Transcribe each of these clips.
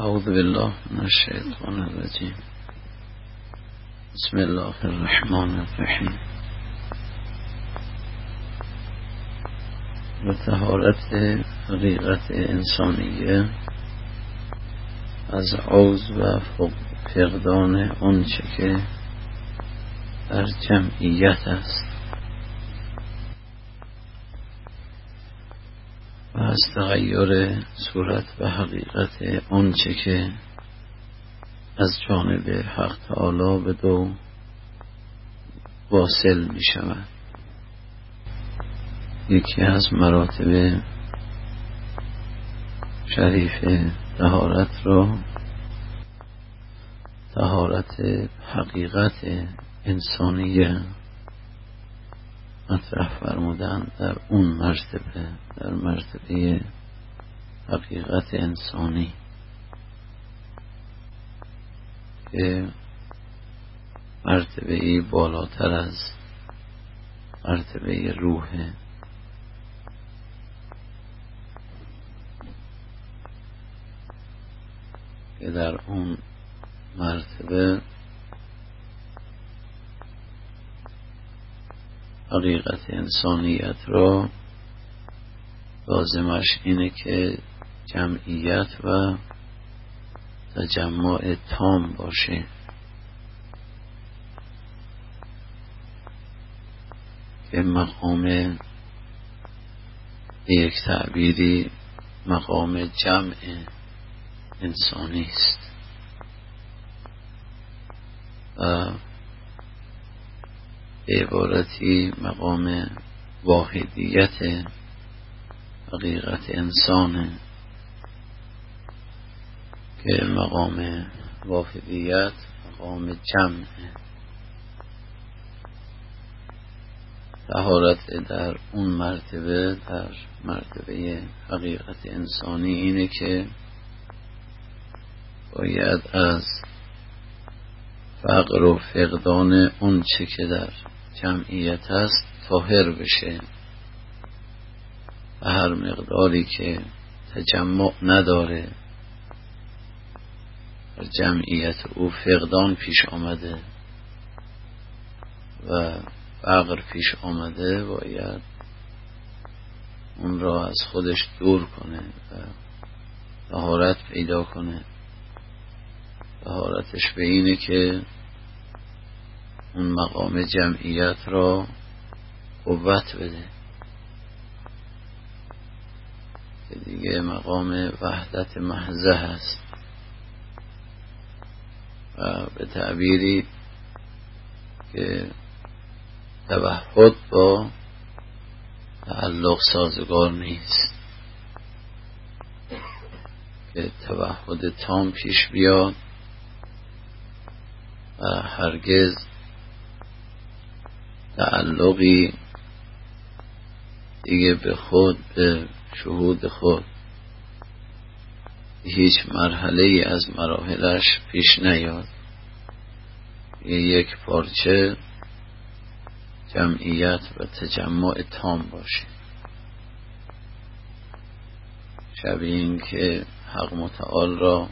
أعوذ بالله من الشيطان الرجيم. بسم الله الرحمن الرحیم و تهارت حقیقت انسانیه. از عوض و فقدان آنچه که در جمعیت است و از تغییر صورت و حقیقت آنچه که از جانب حق تعالی به دو واصل می شود. یکی از مراتب شریف تهارت را تهارت حقیقت انسانیه. مطرح فرمودن در اون مرتبه در مرتبه حقیقت انسانی. که مرتبه ای بالاتر از مرتبه روحه که در اون مرتبه حقیقت انسانیت را لازمش اینه که جمعیت و تجمع تام باشه. که مقام یک تعبیری مقام جمع انسانی است. به عبارتی مقام واحدیت حقیقت انسانه که مقام واحدیت مقام جمع. تهارت در اون مرتبه در مرتبه حقیقت انسانی اینه که باید از فقر و فقدان اون چه که در جمعیت هست طاهر بشه. و هر مقداری که تجمع نداره در جمعیت او فقدان پیش آمده و فقر پیش آمده باید اون را از خودش دور کنه و طهارت پیدا کنه. طهارتش به اینه که اون مقام جمعیت را قوت بده. که دیگه مقام وحدت محضه هست. و به تعبیری که توحد با تعلق سازگار نیست. که توحد تام پیش بیاد و هرگز تعلقی دیگه به خود به شهود خود هیچ مرحله از مراحلش پیش نیاد. یک پارچه جمعیت و تجمع تام باشه. شبیه این که حق متعال را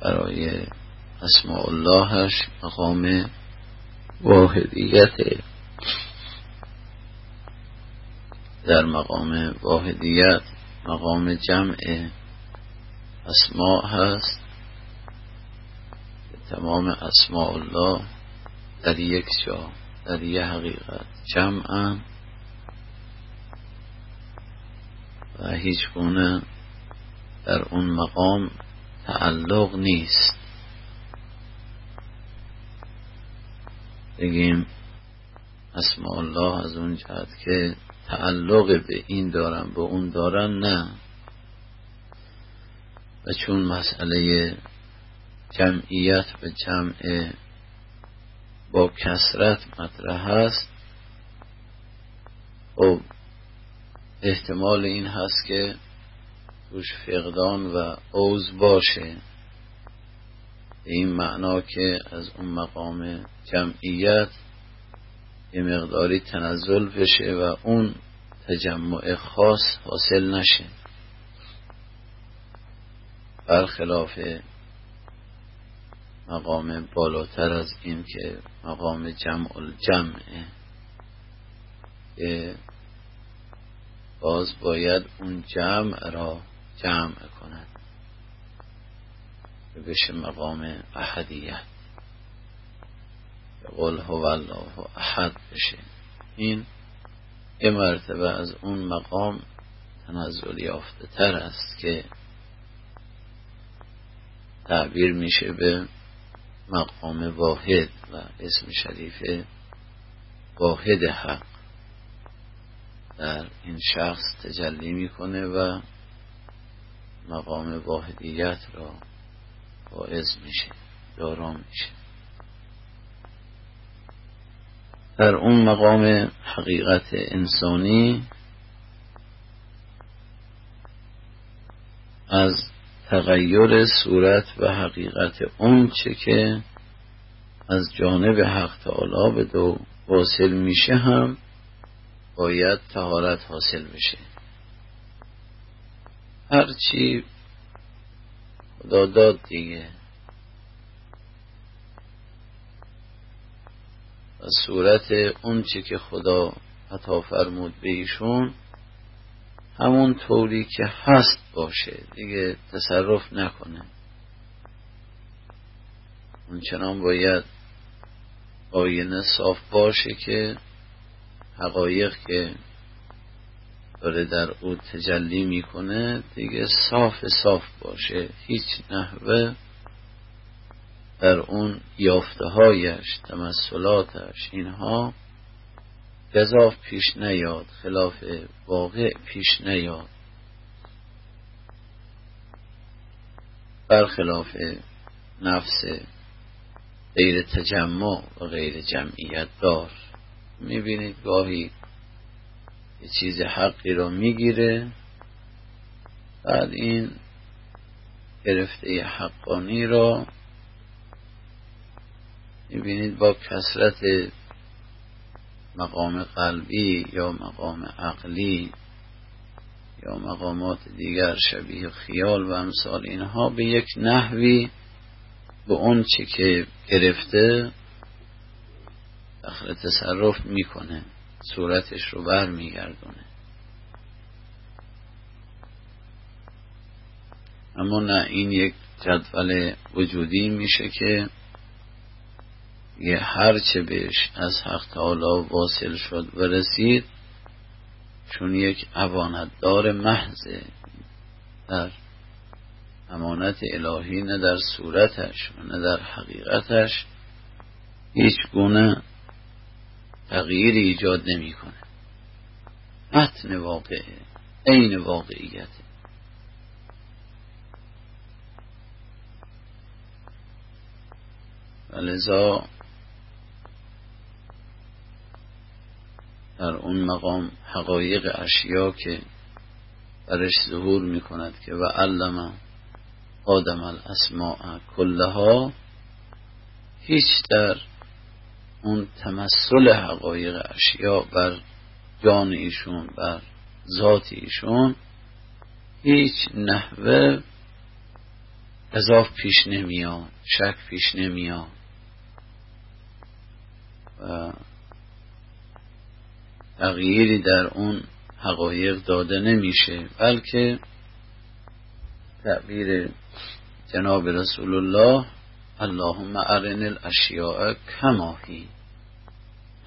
برای اسماء اللهش مقام واحدیت. در مقام واحدیت مقام جمع اسماء هست. تمام اسماء الله در یک جا در یک حقیقت جمعا. و هیچ گونه در اون مقام تعلق نیست. بگیم اسماء الله از اون جهت که تعلق به این دارن به اون دارن نه. و چون مسئله جمعیت و جمع با کسرت مطرح هست خب احتمال این هست که روش فقدان و اوز باشه. به این معنا که از اون مقام جمعیت یه مقداری تنزل بشه و اون تجمع خاص حاصل نشه. برخلاف مقام بالاتر از این که مقام جمع الجمعه که باز باید اون جمع را جمع کند. بشه مقام احدیت قل هو الله احد بشه. این یه مرتبه از اون مقام تنزل یافته تر است که تعبیر میشه به مقام واحد و اسم شریف واحد حق. در این شخص تجلی می‌کنه و مقام واحدیت را باعث میشه دارا میشه. در اون مقام حقیقت انسانی از تغییر صورت و حقیقت اون چه که از جانب حق تعالی به دو واصل میشه هم باید تهارت حاصل بشه هرچی خدا داد دیگه. و صورت اون چی که خدا عطا فرمود به ایشون همون طوری که هست باشه. دیگه تصرف نکنه. اونچنان باید آینه صاف باشه که حقایق که داره در او تجلی می‌کنه دیگه صاف صاف باشه هیچ نحوه در اون یافته هایش تمثلاتش اینها گذاف پیش نیاد خلاف واقع پیش نیاد. برخلاف نفس غیر تجمع و غیر جمعیت دار. می‌بینید گاهی یه چیز حقی رو می‌گیره. بعد این گرفته حقانی را می‌بینید با کسرت مقام قلبی یا مقام عقلی یا مقامات دیگر شبیه خیال و امثال اینها به یک نحوی به اون چی که گرفته داخل تصرف می‌کنه. صورتش رو بر میگردونه اما نه این یک جدول وجودی میشه که یه هرچه بهش از حق تعالی واصل شد و رسید چون یک امانتدار محضه در امانت الهی نه در صورتش و نه در حقیقتش هیچ گونه تغییری ایجاد نمی‌کنه. متن واقعه. عین واقعیت. و لذا در اون مقام حقایق اشیا که برش ظهور می کند که و علم آدم الاسماء کلها هیچ در اون تمثل حقایق اشیا بر جان ایشون بر ذات ایشون هیچ نحوه اضاف پیش نمیاد شک پیش نمیاد. و تغییری در اون حقایق داده نمیشه بلکه تعبیر جناب رسول الله اللهم ارن الاشیاء کماهی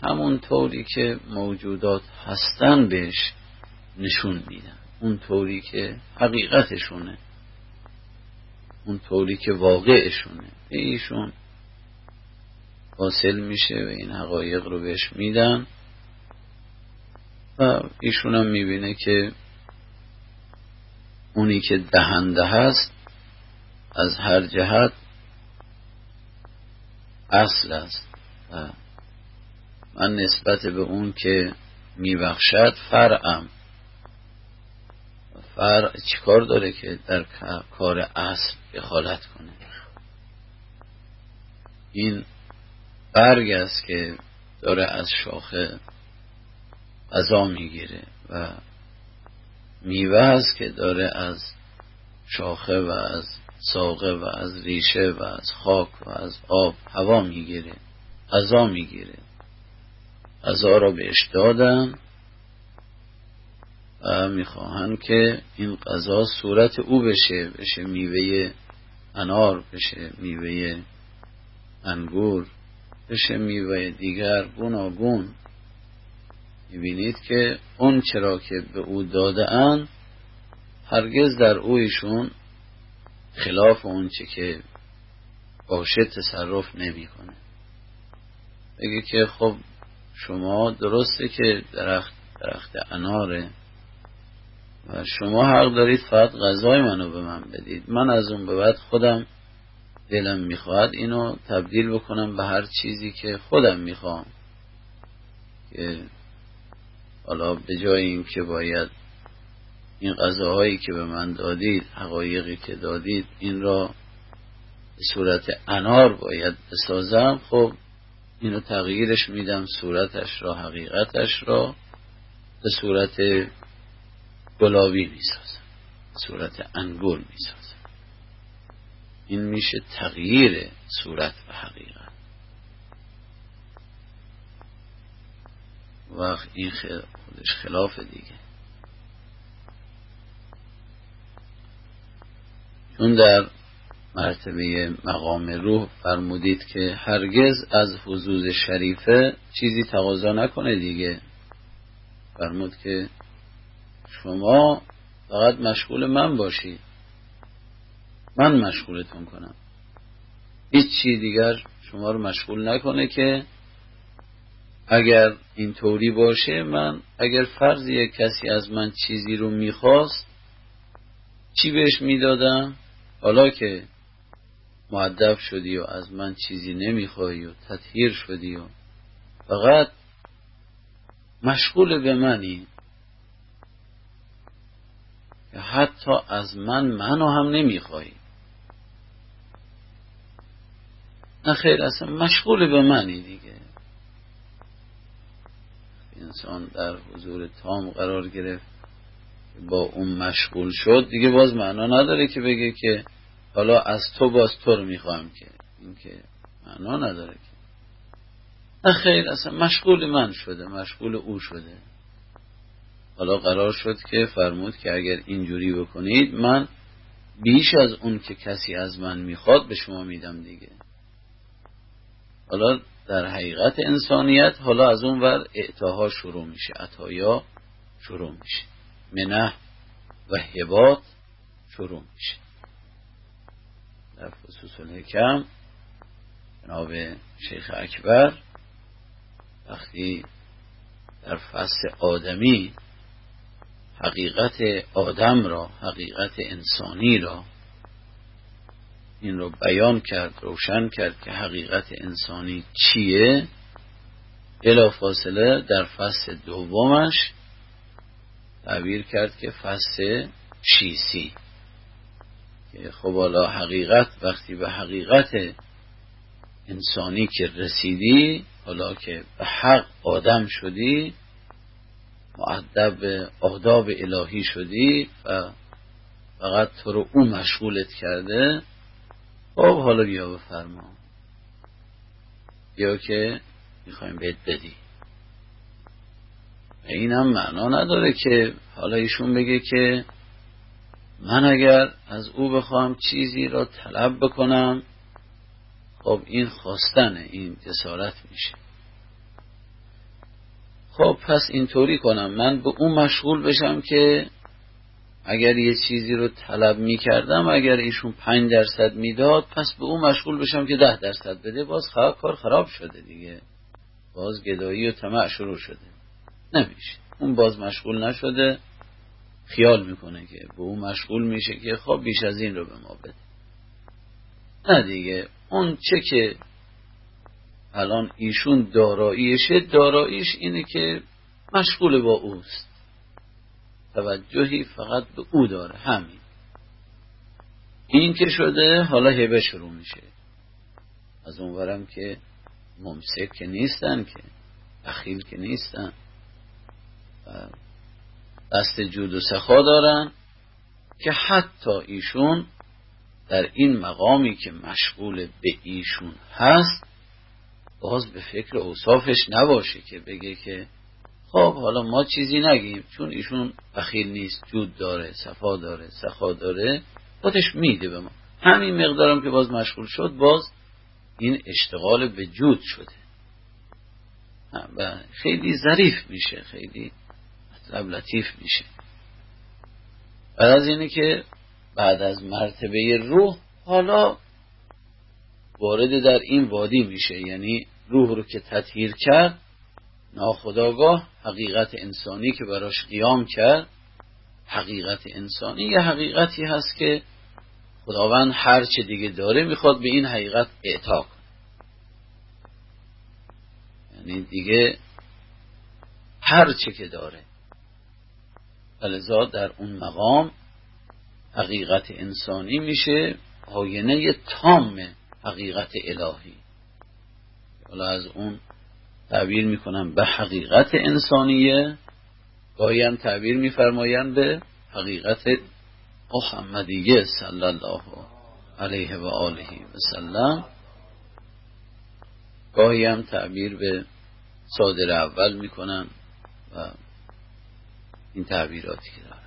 همون طوری که موجودات هستن بهش نشون میدن. اون طوری که حقیقتشونه. اون طوری که واقعشونه. به ایشون حاصل میشه و این حقایق رو بهش میدن. و ایشون هم می‌بینه که اونی که دهنده هست از هر جهت اصل است. و من نسبت به اون که میبخشد فرعم. فرع چیکار داره که در کار اصل دخالت کنه؟ این برگ است که داره از شاخه غذا می‌گیره و میوه است که داره از شاخه و از ساقه و از ریشه و از خاک و از آب هوا می‌گیره غذا می‌گیره. غذا را بهش دادن و می‌خواهند که این غذا صورت او بشه بشه میوه انار بشه میوه انگور بشه میوه دیگر گوناگون. می‌بینید که اون چرا که به او داده اند هرگز در اویشون خلاف اون چه که باشه تصرف نمی‌کنه. بگه که خب شما درسته که درخت درخت اناره و شما حق دارید فقط غذای منو به من بدید. من از اون به بعد خودم دلم می‌خواد اینو تبدیل بکنم به هر چیزی که خودم می‌خوام. که حالا به جای این که باید این غذاهایی که به من دادید حقایقی که دادید این را به صورت انار باید بسازم. خب اینو تغییرش میدم صورتش را حقیقتش را به صورت گلابی می‌سازم صورت انگور می‌سازم. این میشه تغییر صورت و حقیقت. وقت این خودش خلاف دیگه. چون در مرتبه مقام روح فرمودید که هرگز از حضوز شریفه چیزی تقاضا نکنه دیگه. فرمود که شما فقط مشغول من باشید من مشغولتون کنم. هیچ چی دیگر شما رو مشغول نکنه که اگر این طوری باشه من اگر فرضی کسی از من چیزی رو می‌خواست چی بهش می‌دادم؟ حالا که معدب شدی و از من چیزی نمی‌خوای و تطهیر شدی و فقط مشغول به منی که حتی از من منو هم نمی‌خوای نه خیر اصلا مشغول به منی دیگه. انسان در حضور تام قرار گرفت. با اون مشغول شد دیگه باز معنا نداره که بگه که حالا از تو باز تو رو می‌خواهم که. این که معنا نداره که. نه اصلا مشغول من شده مشغول او شده. حالا قرار شد که فرمود که اگر اینجوری بکنید من بیش از اون که کسی از من می‌خواد به شما میدم دیگه. حالا در حقیقت انسانیت حالا از اون ور اعتاها شروع میشه عطایا شروع میشه. منه و هبات شروع میشه. در خصوص الحکم جناب شیخ اکبر وقتی در فصل آدمی حقیقت آدم را حقیقت انسانی را این رو بیان کرد روشن کرد که حقیقت انسانی چیه؟ بلا فاصله در فصل دومش تعبیر کرد که فصل شیسی. که خب حالا حقیقت وقتی به حقیقت انسانی که رسیدی حالا که به حق آدم شدی معدب آداب الهی شدی و فقط تو رو او مشغولت کرده خب حالا بیا بفرما. بیا که می‌خوایم بهت بدی این هم معنا نداره که حالا ایشون بگه که من اگر از او بخوام چیزی را طلب بکنم خب این خواستنه این جسارت میشه. خب پس اینطوری کنم. من به اون مشغول بشم که اگر یه چیزی رو طلب می‌کردم اگر ایشون پنج درصد می‌داد پس به اون مشغول بشم که ده درصد بده. باز کار خراب شده دیگه. باز گدایی و طمع شروع شده. نمیشه. اون باز مشغول نشده خیال می‌کنه که به اون مشغول میشه که خب بیش از این رو به ما بده. نه دیگه اون چه که الان ایشون داراییشه داراییش اینه که مشغول با اوست. توجهی فقط به او داره همین. این که شده حالا هبه شروع میشه. از اونورم که ممسک که نیستن که اخیل که نیستن. دست جود و سخا دارن که حتی ایشون در این مقامی که مشغول به ایشون هست باز به فکر اوصافش نباشه که بگه که خب حالا ما چیزی نگیم چون ایشون بخیل نیست جود داره صفا داره سخا داره خودش میده به ما. همین مقدارم که باز مشغول شد باز این اشتغال به جود شده. و خیلی ظریف میشه خیلی لطیف میشه. بعد از اینه که بعد از مرتبه روح حالا وارد در این وادی میشه. یعنی روح رو که تطهیر کرد ناخداگاه حقیقت انسانی که براش قیام کرد حقیقت انسانی. یه حقیقتی هست که خداوند هر چه دیگه داره می‌خواد به این حقیقت اعطا کنه. یعنی دیگه هر چه که داره فلذا در اون مقام حقیقت انسانی میشه آینه تام حقیقت الهی. حالا از اون تعبیر می‌کنم به حقیقت انسانیه. گاهی تعبیر میفرمایند به حقیقت محمدیه صلی الله علیه و آله و سلم. گاهی تعبیر به صادر اول می‌کنن و این تعبیراتی که دارن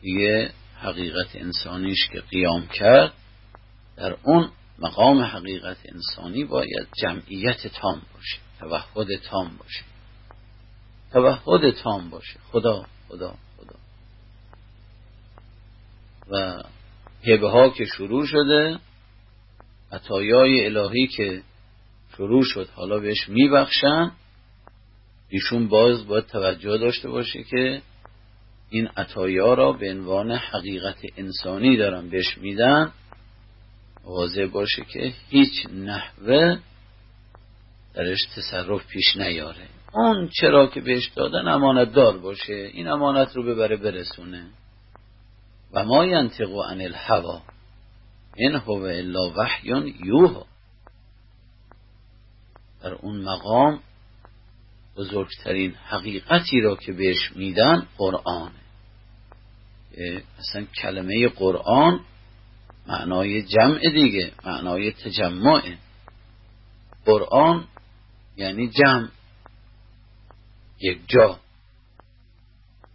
دیگه حقیقت انسانیش که قیام کرد در اون مقام حقیقت انسانی باید جمعیت تام باشه توحد تام باشه. توحد تام باشه. خدا خدا خدا. و هبه ها که شروع شده عطایای الهی که شروع شد حالا بهش میبخشن ایشون باز باید توجه داشته باشه که این عطایا را به عنوان حقیقت انسانی دارن بهش میدن واضح باشه که هیچ نحوه درش تصرف پیش نیاره. اون چرا که بهش دادن امانت دار باشه این امانت رو ببره برسونه. و ما ینطق عن الهوا این هو الا وحی یوها. در اون مقام بزرگترین حقیقتی را که بهش میدن قرآنه اصلا کلمه قرآن معنای جمع دیگه معنای تجمعه. قرآن یعنی جمع یک جا.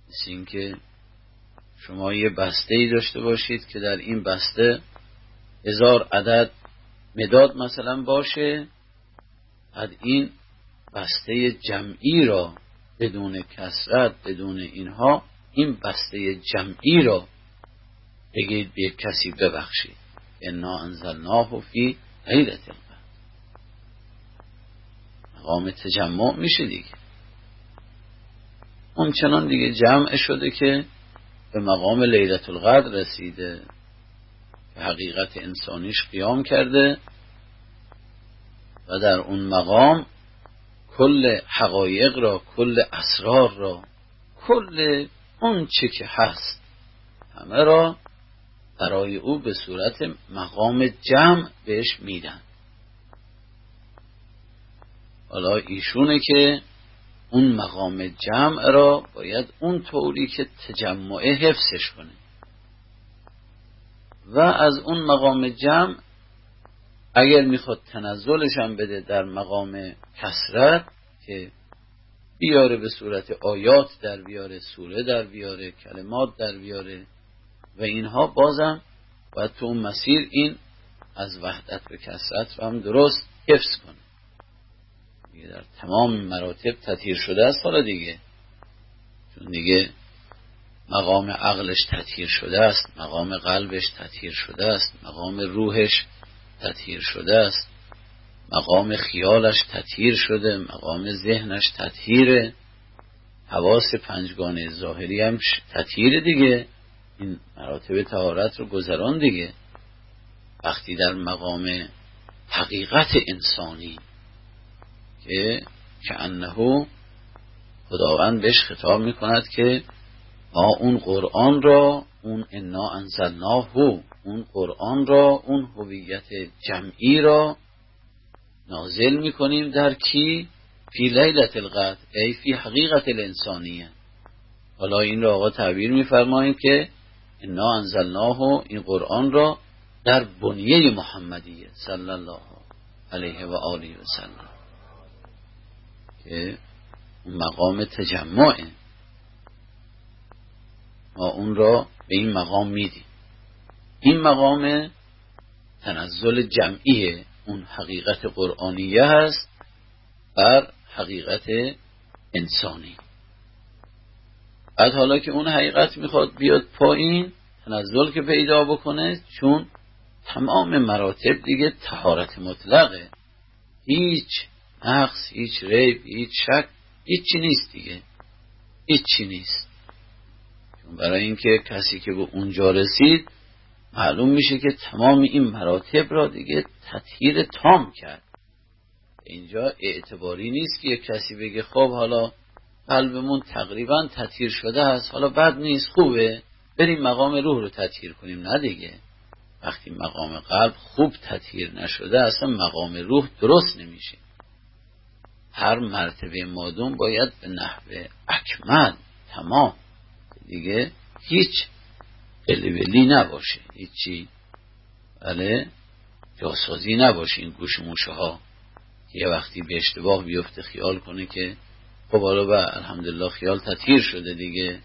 مثل اینکه شما یه بسته ای داشته باشید که در این بسته هزار عدد مداد مثلا باشه بعد این بسته جمعی را بدون کسرت بدون اینها این بسته جمعی را بگید به کسی ببخشید. انا انزلناه فی القدر. مقام تجمع میشه دیگه. اونچنان دیگه جمع شده که به مقام لیلت القدر رسیده. که حقیقت انسانیش قیام کرده و در اون مقام کل حقایق را کل اسرار را کل اون چه که هست همه را برای او به صورت مقام جمع بهش میدن. حالا ایشونه که اون مقام جمع را باید اون طوری که تجمعه حفظش کنه. و از اون مقام جمع اگر می‌خواد تنزلش هم بده در مقام کسرت که بیاره به صورت آیات در بیاره سوره در بیاره کلمات در بیاره و اینها بازم باید تو اون مسیر این از وحدت به کسرت رو هم درست حفظ کنه. دیگه در تمام مراتب تطهیر شده است حالا دیگه. چون دیگه مقام عقلش تطهیر شده است مقام قلبش تطهیر شده است مقام روحش تطهیر شده است. مقام خیالش تطهیر شده مقام ذهنش تطهیره. حواس پنجگانه ظاهری هم تطهیر دیگه. این مراتب تهارت رو گذران دیگه. وقتی در مقام حقیقت انسانی که که انهو خداوند بهش خطاب می‌کند که ما اون قرآن را اون انا انزلناه اون قرآن را اون هویت جمعی را نازل می‌کنیم در کی؟ فی لیلت القدر ای فی حقیقت الانسانیه حالا این را آقا تعبیر میفرماییم که انا انزلناه این قرآن را در بنیه محمدیه صلی الله علیه و آله و سلم. که مقام تجمعه. ما اون را به این مقام میدیم. این مقام تنزل جمعی اون حقیقت قرآنیه هست بر حقیقت انسانی. بعد حالا که اون حقیقت می‌خواد بیاد پایین تنزل که پیدا بکنه چون تمام مراتب دیگه تهارت مطلقه. هیچ نقص هیچ ریب هیچ شک هیچی نیست دیگه. هیچی نیست. چون برای اینکه کسی که به اونجا رسید معلوم میشه که تمام این مراتب را دیگه تطهیر تام کرد. اینجا اعتباری نیست که یک کسی بگه خب حالا قلبمون تقریبا تطهیر شده است حالا بد نیست خوبه. بریم مقام روح رو تطهیر کنیم. نه دیگه. وقتی مقام قلب خوب تطهیر نشده اصلا مقام روح درست نمیشه. هر مرتبه مادون باید به نحوه اکمل تمام. دیگه هیچ قلبلی نباشه. هیچی. بله؟ جاسازی نباشه این گوش موشه ها یه وقتی به اشتباه بیفته خیال کنه که خب حالا به الحمدلله خیال تطهیر شده دیگه.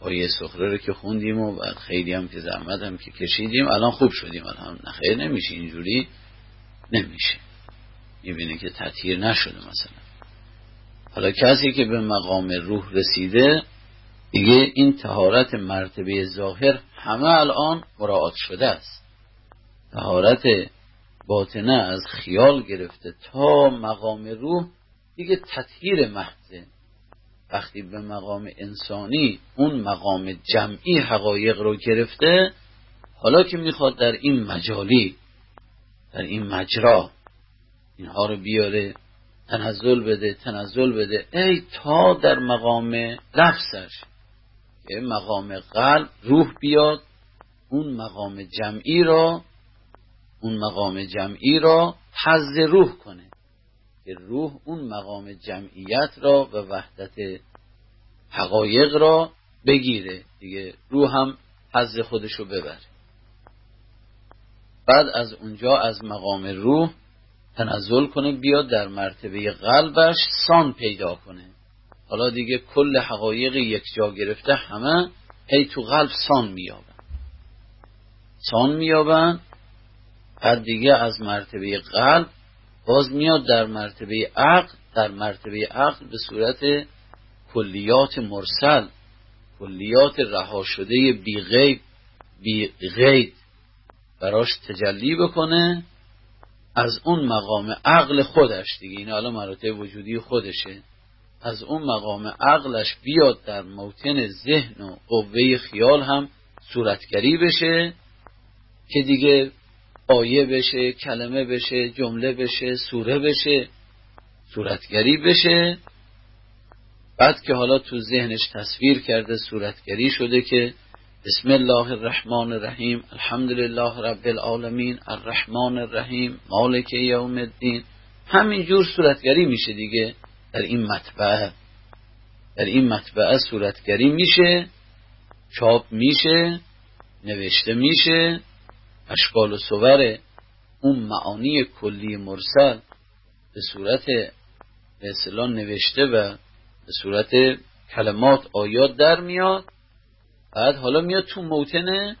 آیه سخره رو که خوندیم و بعد خیلی هم که زحمت هم که کشیدیم الان خوب شدیم. الان خیر نمیشه اینجوری نمیشه. می‌بینه که تطهیر نشده مثلا. حالا کسی که به مقام روح رسیده دیگه این تهارت مرتبه ظاهر همه الان مراعات شده است. تهارت باطنه از خیال گرفته تا مقام روح دیگه تطهیر محضه. وقتی به مقام انسانی اون مقام جمعی حقایق رو گرفته حالا که می‌خواد در این مجالی در این مجرا اینها رو بیاره تنزل بده تنزل بده ای تا در مقام لفظش که مقام قلب روح بیاد. اون مقام جمعی را اون مقام جمعی را حز روح کنه. که روح اون مقام جمعیت را و وحدت حقایق را بگیره. دیگه روح هم حز خودش رو ببره. بعد از اونجا از مقام روح تنزل کنه بیاد در مرتبه قلبش سان پیدا کنه. حالا دیگه کل حقایق یک جا گرفته همه هی تو قلب سان میابن سان میابن بعد دیگه از مرتبه قلب باز میاد در مرتبه عقل در مرتبه عقل به صورت کلیات مرسل کلیات رها شده بی غیب بی غید براش تجلی بکنه از اون مقام عقل خودش دیگه. این حالا مراتب وجودی خودشه. از اون مقام عقلش بیاد در موتن ذهن و قوه خیال هم صورتگری بشه که دیگه آیه بشه کلمه بشه جمله بشه سوره بشه صورتگری بشه. بعد که حالا تو ذهنش تصویر کرده صورتگری شده که بسم الله الرحمن الرحیم الحمد لله رب العالمین الرحمن الرحیم مالک یوم الدین. همینجور صورتگری میشه دیگه. در این مطبعه در این مطبعه صورتگری میشه چاپ میشه نوشته میشه اشکال و صور اون معانی کلی مرسل به صورت به نوشته و به صورت کلمات آیات در میاد بعد حالا میاد تو موتن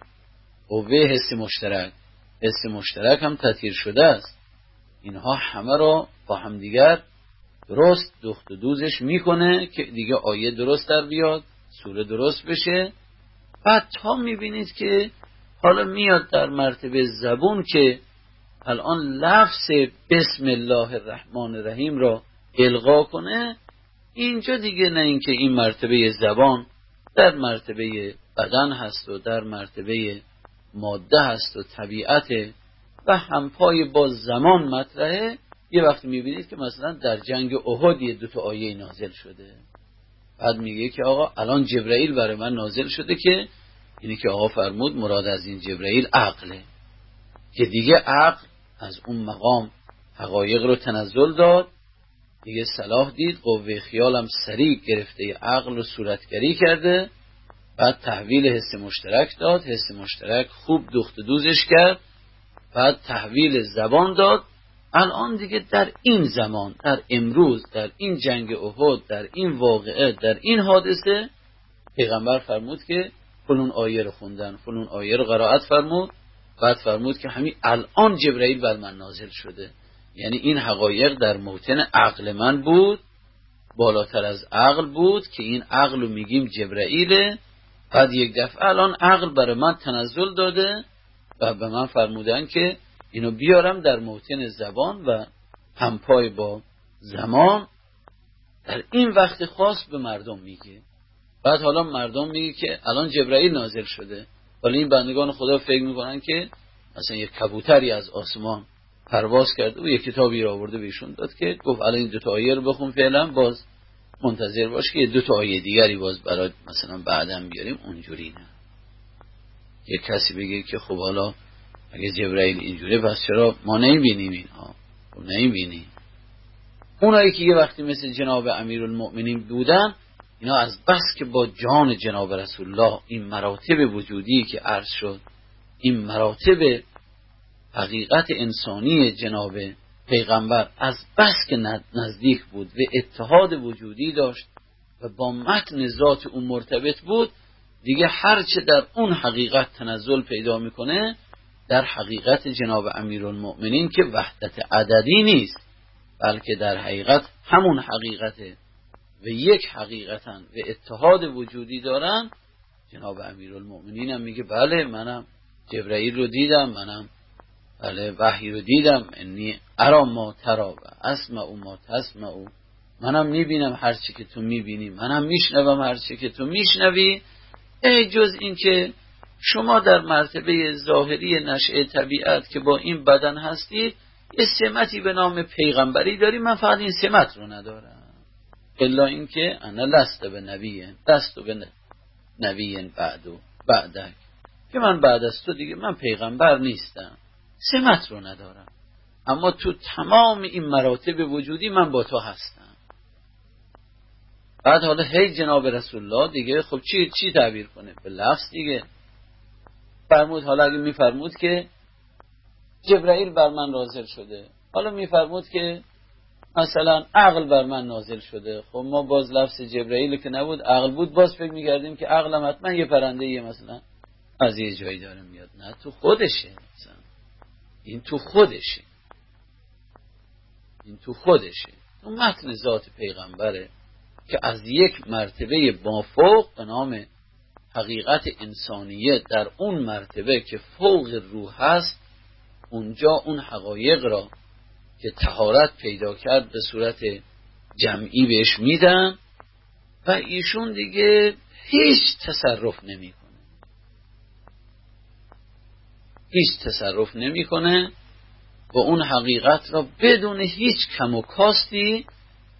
قوه حس مشترک. حس مشترک هم تطهیر شده است. اینها همه را با همدیگر درست دخت و دوزش می‌کنه که دیگه آیه درست در بیاد سوره درست بشه. بعد تا می‌بینید که حالا میاد در مرتبه زبون که الان لفظ بسم الله الرحمن الرحیم را القا کنه اینجا دیگه نه اینکه این مرتبه زبان در مرتبه بدن هست و در مرتبه ماده هست و طبیعت و همپای با زمان مطرحه. یه وقتی می‌بینید که مثلا در جنگ احد یه دوتا آیه نازل شده. بعد میگه که آقا الان جبرائیل برای من نازل شده که اینی که آقا فرمود مراد از این جبرائیل عقله. که دیگه عقل از اون مقام حقایق رو تنزل داد دیگه صلاح دید قوه خیالم سریع گرفته عقل رو صورتگری کرده. بعد تحویل حس مشترک داد حس مشترک خوب دخت دوزش کرد. بعد تحویل زبان داد الان دیگه در این زمان در امروز در این جنگ احد در این واقعه در این حادثه پیغمبر فرمود که فلون آیه رو خوندن فلون آیه رو قرائت فرمود. بعد فرمود که همین الان جبرئیل بر من نازل شده. یعنی این حقایق در موتن عقل من بود بالاتر از عقل بود که این عقل رو میگیم جبرئیله. بعد یک دفعه الان عقل برای من تنزل داده و به من فرمودن که اینو بیارم در موتن زبان و همپای با زمان. در این وقت خاص به مردم میگه. بعد حالا مردم میگه که الان جبرائیل نازل شده. ولی این بندگان خدا فکر می‌کنن که مثلا یک کبوتری از آسمان پرواز کرده و یک کتابی را آورده بهشون داد که گفت الان این دو تا آیه رو بخون فعلا باز منتظر باش که دو تا آیه دیگری باز برای مثلا بعدم بیاریم. اونجوری نه. یک کسی بگه که خب حالا اگه جبرائیل اینجوره پس چرا ما نمی‌بینیم اینها؟ خب نمی‌بینیم. اونایی که یه وقتی مثل جناب امیرالمؤمنین بودن اینا از بس که با جان جناب رسول الله این مراتب وجودی که عرض شد این مراتب حقیقت انسانی جناب پیغمبر از بس که نزدیک بود و اتحاد وجودی داشت و با متن ذات اون مرتبط بود دیگه هرچه در اون حقیقت تنزل پیدا می‌کنه در حقیقت جناب امیرالمؤمنین که وحدت عددی نیست بلکه در حقیقت همون حقیقته و یک حقیقتا و اتحاد وجودی دارن. جناب امیرالمؤمنین هم میگه بله منم جبرائیل رو دیدم منم بله وحی رو دیدم. انی ارا ما ترا و او ما تسمع. او منم می‌بینم هرچی که تو می‌بینی منم میشنوم هرچی که تو میشنوی. ای جز اینکه شما در مرتبه ظاهری نشعه طبیعت که با این بدن هستید یه سمتی به نام پیغمبری داری من فقط این سمت رو ندارم. الا اینکه انا لست به نبیه دست به نبیین بعدو بعدک. که من بعد از تو دیگه من پیغمبر نیستم. سمت رو ندارم. اما تو تمام این مراتب وجودی من با تو هستم. بعد حالا هی جناب رسول الله دیگه خب چی چی تعبیر کنه؟ به لفظ دیگه. فرمود حالا اگه میفرمود که جبرائیل بر من نازل شده. حالا میفرمود که مثلا عقل بر من نازل شده. خب ما باز لفظ جبرائیل که نبود عقل بود باز فکر می‌کردیم که عقلم حتما یه پرنده یه مثلا از یه جایی داره میاد. نه تو خودشه مثلا. این تو خودشه. این تو خودشه. اون متن ذات پیغمبره که از یک مرتبه بافوق به نام حقیقت انسانیه در اون مرتبه که فوق روح هست اونجا اون حقایق را که تهارت پیدا کرد به صورت جمعی بهش میدن و ایشون دیگه هیچ تصرف نمی‌کنه. هیچ تصرف نمی‌کنه و اون حقیقت را بدون هیچ کم و کاستی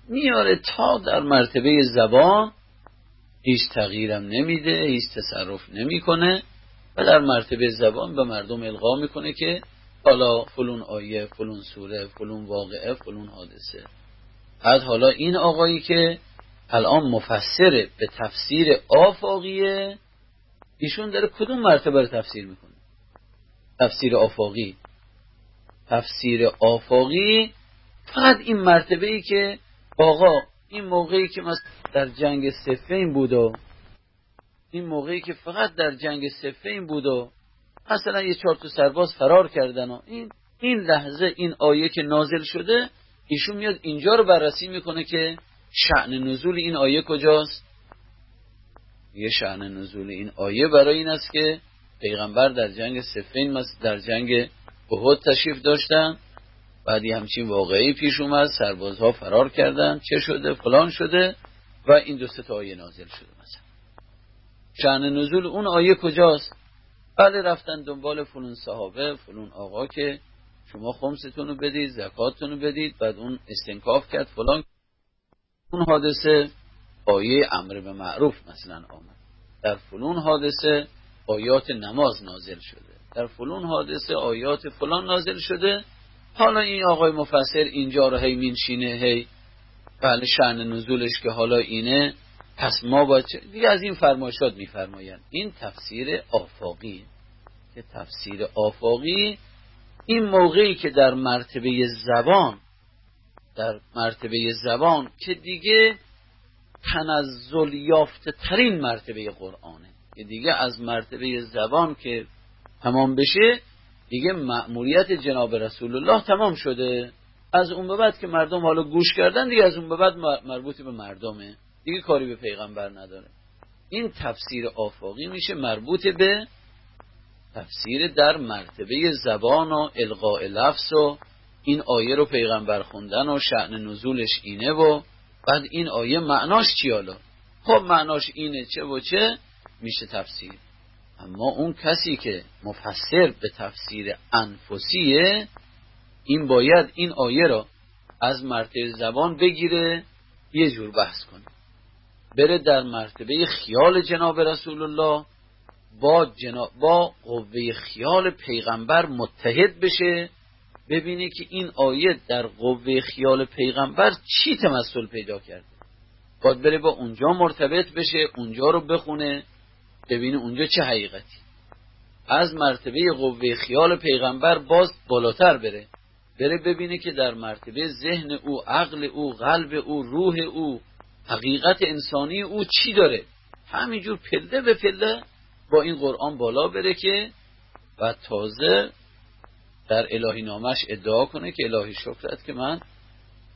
میاره تا در مرتبه زبان هیچ تغییرم نمیده هیچ تصرف نمی‌کنه و در مرتبه زبان به مردم القا می‌کنه که حالا فلون آیه فلون سوره فلون واقعه فلون حادثه. بعد حالا این آقایی که الان مفسره به تفسیر آفاقیه ایشون داره کدوم مرتبه رو تفسیر می‌کنه؟ تفسیر آفاقی. تفسیر آفاقی فقط این مرتبه ای که آقا این موقعی که مثلا در جنگ سفین بود و این موقعی که فقط در جنگ سفین بود و مثلا یه چهار تا سرباز فرار کردن و این این لحظه این آیه که نازل شده ایشون میاد اینجا رو بررسی می‌کنه که شعن نزول این آیه کجاست؟ یه شعن نزول این آیه برای این است که پیغمبر در جنگ سفین در جنگ احد تشریف داشتن. بعدی همچین واقعی پیش اومد سربازها فرار کردن چه شده فلان شده و این دو تا آیه نازل شده مثلا. شعن نزول اون آیه کجاست؟ بله رفتن دنبال فلون صحابه فلون آقا که شما خمستون رو بدید زکاتتون رو بدید بعد اون استنکاف کرد فلان. اون حادثه آیه امر به معروف مثلا آمد. در فلون حادثه آیات نماز نازل شده. در فلون حادثه آیات فلان نازل شده. حالا این آقای مفسر اینجا رو هی مینشینه هی بله شعن نزولش که حالا اینه. پس ما باید دیگه از این فرمایشات میفرمایند. این تفسیر آفاقی. که تفسیر آفاقی. این موقعی که در مرتبه زبان در مرتبه زبان که دیگه تنزل یافته ترین مرتبه قرآنه. که دیگه از مرتبه زبان که تمام بشه دیگه مأموریت جناب رسول الله تمام شده. از اون به بعد که مردم حالا گوش کردن دیگه از اون به بعد مربوط به مردمه. دیگه کاری به پیغمبر نداره. این تفسیر آفاقی میشه مربوط به تفسیر در مرتبه زبان و القاء لفظ و این آیه رو پیغمبر خوندن و شعن نزولش اینه و بعد این آیه معناش چی حالا؟ خب معناش اینه چه و چه؟ میشه تفسیر. اما اون کسی که مفسر به تفسیر انفسیه این باید این آیه را از مرتبه زبان بگیره یه جور بحث کنه. بره در مرتبه خیال جناب رسول الله با, جناب با قوه خیال پیغمبر متحد بشه ببینه که این آیه در قوه خیال پیغمبر چی تمثل پیدا کرده. باید بره با اونجا مرتبط بشه اونجا رو بخونه. ببینه اونجا چه حقیقتی. از مرتبه قوه خیال پیغمبر باز بالاتر بره. بره ببینه که در مرتبه ذهن او عقل او قلب او روح او حقیقت انسانی او چی داره؟ همینجور پله به پله با این قرآن بالا بره که و تازه در الهی نامش ادعا کنه که الهی شکرت که من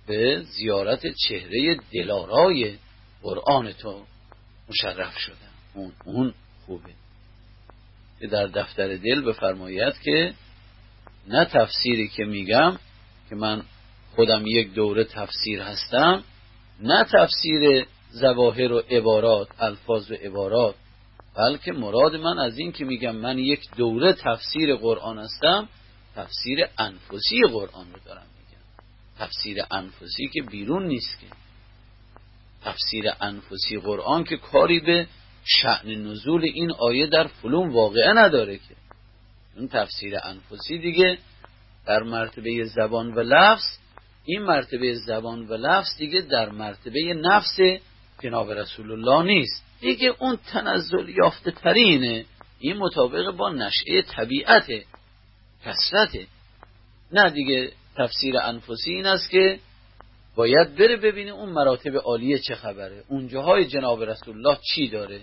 به زیارت چهره دلارای قرآن تو مشرف شدم. اون, اون خوبه. که در دفتر دل بفرماید که نه تفسیری که میگم که من خودم یک دوره تفسیر هستم نه تفسیر زواهر و عبارات الفاظ و عبارات بلکه مراد من از این که میگم من یک دوره تفسیر قرآن هستم تفسیر انفسی قرآن رو دارم میگم. تفسیر انفسی که بیرون نیست که. تفسیر انفسی قرآن که کاری به شعن نزول این آیه در فلوم واقعه نداره که. اون تفسیر انفسی دیگه در مرتبه زبان و لفظ این مرتبه زبان و لفظ دیگه در مرتبه نفس جناب رسول الله نیست. دیگه اون تنزل یافته ترینه. این مطابق با نشعه طبیعت کسرته نه دیگه تفسیر انفسی این است که باید بره ببینه اون مراتب عالیه چه خبره. اونجاهای جناب رسول الله چی داره؟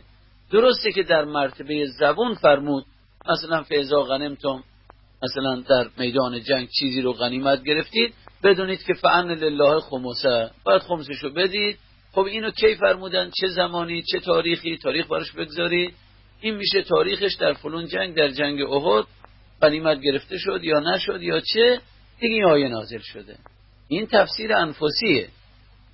درسته که در مرتبه زبون فرمود مثلا فیضا غنمتم مثلا در میدان جنگ چیزی رو غنیمت گرفتید بدونید که فعن لله خمسه باید خمسشو بدید. خب اینو کی فرمودن؟ چه زمانی؟ چه تاریخی؟ تاریخ براش بگذارید. این میشه تاریخش در فلون جنگ در جنگ احد غنیمت گرفته شد یا نشد یا چه؟ دیگه آیه نازل شده. این تفسیر انفسیه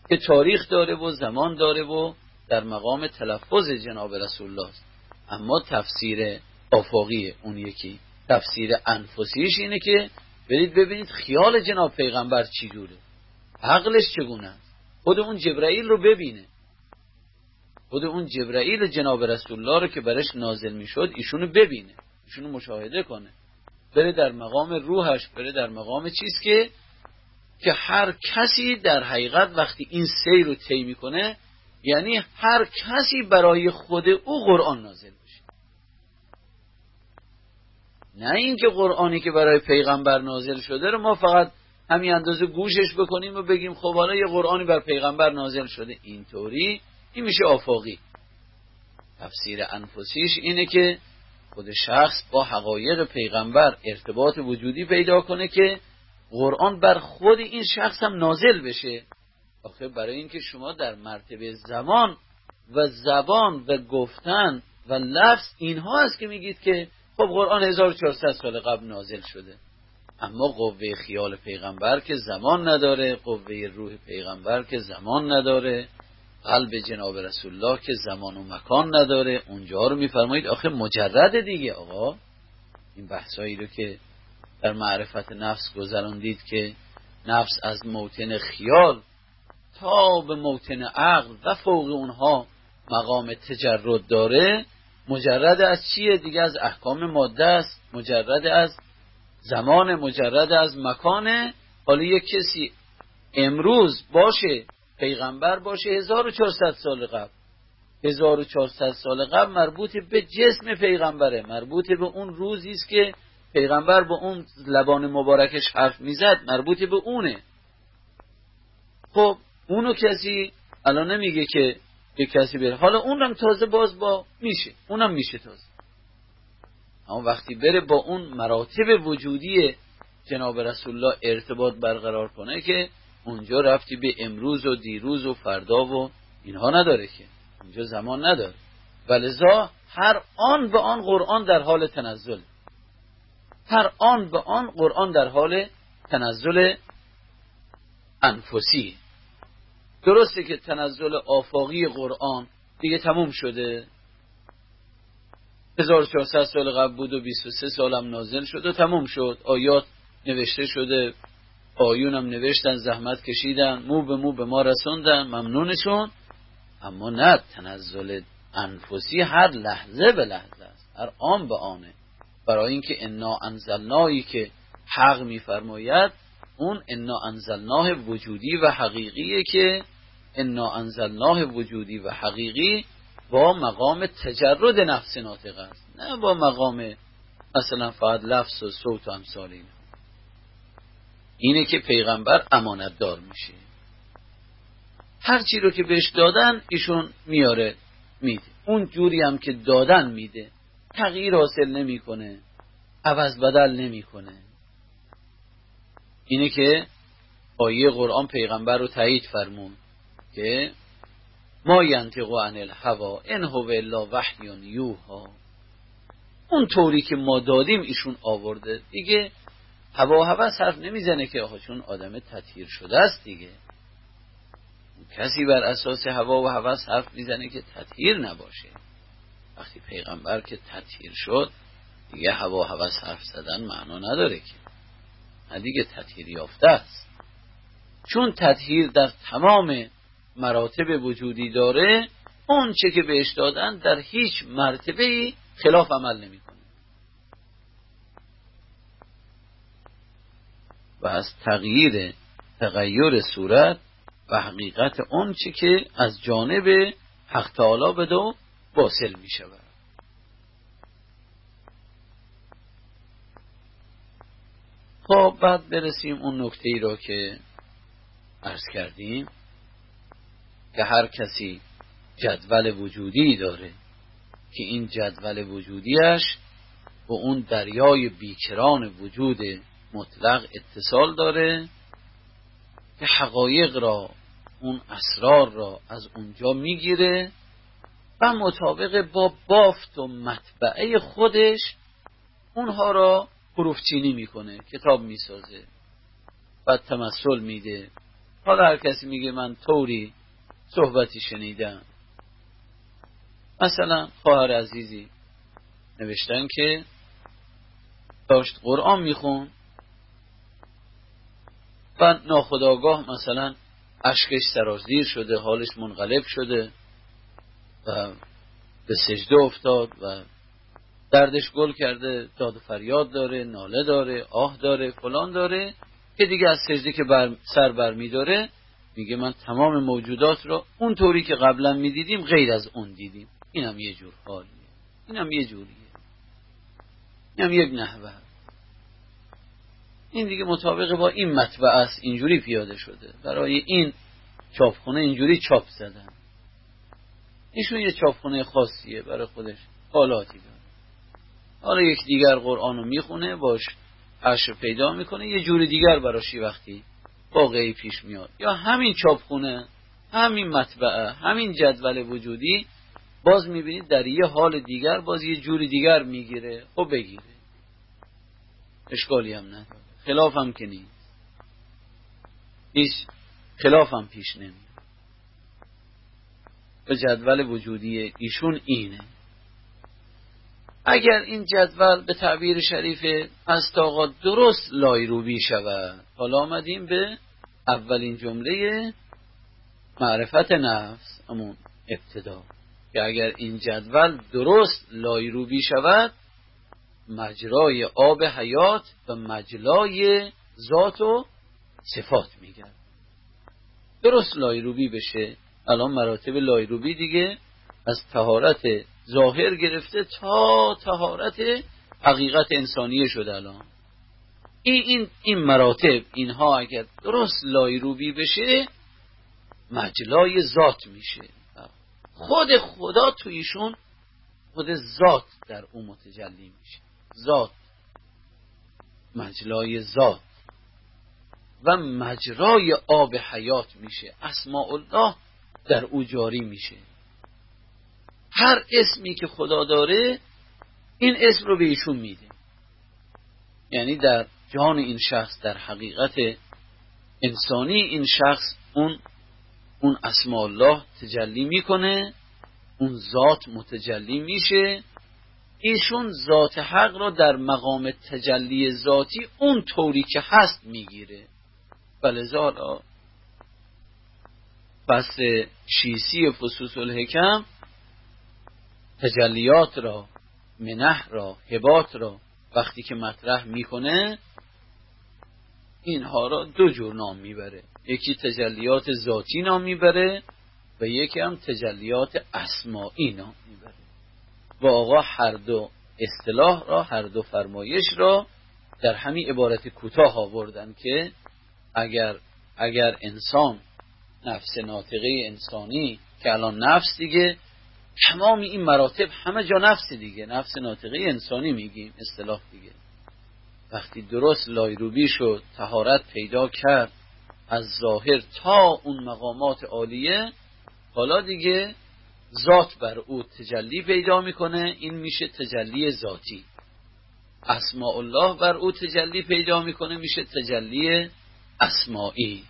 که تاریخ داره و زمان داره و در مقام تلفظ جناب رسول الله است. اما تفسیر آفاقی اون یکی تفسیر انفسیش اینه که برید ببینید خیال جناب پیغمبر چی جوره. عقلش چگونه است؟ خود اون جبرائیل رو ببینه. خود اون جبرائیل جناب رسول الله رو که برش نازل می‌شد ایشونو ببینه. ایشونو مشاهده کنه. بره در مقام روحش بره در مقام چیز که که هر کسی در حقیقت وقتی این سیر رو طی می‌کنه یعنی هر کسی برای خود او قرآن نازل بشه نه اینکه قرآنی که برای پیغمبر نازل شده رو ما فقط همین اندازه گوشش بکنیم و بگیم خب حالا یه قرآنی بر پیغمبر نازل شده. اینطوری این میشه آفاقی. تفسیر انفسیش اینه که خود شخص با حقایق پیغمبر ارتباط وجودی پیدا کنه که قرآن بر خود این شخص هم نازل بشه. آخه برای اینکه شما در مرتبه زمان و زبان و گفتن و لفظ اینها است که میگید که خب قرآن 1400 سال قبل نازل شده. اما قوه خیال پیغمبر که زمان نداره قوه روح پیغمبر که زمان نداره قلب جناب رسول الله که زمان و مکان نداره اونجا رو میفرمایید. آخه مجرد دیگه آقا. این بحثایی رو که در معرفت نفس گذراندید که نفس از موتن خیال تا به موتن عقل و فوق اونها مقام تجرد داره. مجرد از چیه؟ دیگه از احکام ماده است. مجرد از زمان مجرد از مکانه حالا یک کسی امروز باشه پیغمبر باشه 1400 سال قبل. 1400 سال قبل مربوط به جسم پیغمبره. مربوط به اون روزی است که پیغمبر با اون لبان مبارکش حرف می‌زد مربوط به اونه. خب اونو کسی الان نمیگه که به کسی بره. حالا اونم تازه باز با میشه. اونم میشه تازه. اما وقتی بره با اون مراتب وجودی جناب رسول الله ارتباط برقرار کنه که اونجا رفتی به امروز و دیروز و فردا و اینها نداره که. اونجا زمان نداره. ولذا هر آن به آن قرآن در حال تنزل. هر آن به آن قرآن در حال تنزل انفسی. درسته که تنزل آفاقی قرآن دیگه تموم شده. 1400 سال قبل بود و 23 سالم نازل شد و تموم شد. آیات نوشته شده. آیونم نوشتن زحمت کشیدن مو به مو به ما رسوندن ممنونشون. اما نه تنزل انفسی هر لحظه به لحظه است. هر آن به آنه. برای اینکه انا انزلنایی که حق میفرماید اون انا انزلناه وجودی و حقیقیه که انا انزلناه وجودی و حقیقی با مقام تجرد نفس ناطق است نه با مقام مثلا فقط لفظ و صوت و امثال این اینه که پیغمبر امانت دار میشه. هر چی رو که بهش دادن ایشون میاره میده. اون جوری هم که دادن میده. تغییر حاصل نمی‌کنه. عوض بدل نمی‌کنه. اینه که آیه قرآن پیغمبر رو تایید فرمون که ما ینطق عن الهوا ان هو الا وحی یوها. اون طوری که ما دادیم ایشون آورده. دیگه هوا و هوا حرف نمی‌زنه که آخه چون آدم تطهیر شده است دیگه. کسی بر اساس هوا و هوس حرف می‌زنه که تطهیر نباشه. وقتی پیغمبر که تطهیر شد دیگه هوا هوس حرف زدن معنا نداره که. نه دیگه تطهیر یافته است. چون تطهیر در تمام مراتب وجودی داره اون چه که بهش دادن در هیچ مرتبه خلاف عمل نمی‌کنه. و از تغییر تغییر صورت و حقیقت اون چی که از جانب حق تعالی به دو واصل می شود. خب بعد برسیم اون نکته ای را که عرض کردیم. که هر کسی جدول وجودی داره که این جدول وجودیش با اون دریای بیکران وجود مطلق اتصال داره که حقایق را اون اسرار را از اونجا می‌گیره و مطابق با بافت و مطبعه خودش اونها را حروف چینی می‌کنه کتاب می‌سازه و تمثل میده. حالا هر کسی میگه من طوری صحبتی شنیدم. مثلا خواهر عزیزی نوشتن که داشت قرآن میخون و ناخداگاه مثلا اشکش سرازیر شده حالش منقلب شده. و به سجده افتاد و دردش گل کرده داد فریاد داره ناله داره آه داره فلان داره که دیگه از سجده که بر سر بر می داره میگه من تمام موجودات رو اون طوری که قبلا می‌دیدیم غیر از اون دیدیم. اینم یه جور حالیه. اینم یه جوریه. اینم یک نحوه. این دیگه مطابق با این مطبع است. اینجوری پیاده شده. برای این چاپخونه اینجوری چاپ زدن. ایشون یه چاپخونه خاصیه برای خودش. حالاتی داره حالا یک دیگر قرآن رو می‌خونه باش عشر پیدا می‌کنه یه جور دیگر براشی وقتی واقعی پیش میاد. یا همین چاپخونه همین مطبعه همین جدول وجودی باز می‌بینید در یه حال دیگر باز یه جور دیگر می‌گیره. خب بگیره. اشکالی هم نداره. خلاف هم که نیست. هیچ خلاف هم پیش نمی به جدول وجودی ایشون اینه. اگر این جدول به تعبیر شریف از آقا درست لایروبی شود حالا آمدیم به اولین جمله معرفت نفس امون ابتدا. که اگر این جدول درست لایروبی شود مجرای آب حیات و مجلای ذات و صفات میگن درست لایروبی بشه. الان مراتب لایروبی دیگه از تهارت ظاهر گرفته تا تهارت حقیقت انسانیه شده الان. این, این, این مراتب اینها اگر درست لایروبی بشه مجلای ذات میشه. خود خدا تویشون خود ذات در او متجلی میشه. ذات مجلای ذات. و مجرای آب حیات میشه. اسماء الله در او جاری میشه. هر اسمی که خدا داره این اسم رو به ایشون میده. یعنی در جان این شخص در حقیقت انسانی این شخص اون اون اسماء الله تجلی می‌کنه اون ذات متجلی میشه. ایشون ذات حق را در مقام تجلی ذاتی اون طوری که هست می‌گیره. بلزالا پس شیسی فسوس الحکم تجلیات را منح را هبات را وقتی که مطرح می‌کنه اینها را دو جور نام می‌بره. یکی تجلیات ذاتی نام می‌بره و یکی هم تجلیات اسماعی نام می‌بره. و آقا هر دو اصطلاح را هر دو فرمایش را در همین عبارت کوتاه آوردن که اگر اگر انسان نفس ناطقه انسانی که الان نفس دیگه تمام این مراتب همه جا نفس دیگه. نفس ناطقه انسانی میگیم اصطلاح دیگه. وقتی درست لایروبی شد تهارت پیدا کرد از ظاهر تا اون مقامات عالیه حالا دیگه ذات بر او تجلی پیدا می‌کنه این میشه تجلی ذاتی. اسماء الله بر او تجلی پیدا می‌کنه میشه تجلی اسماعی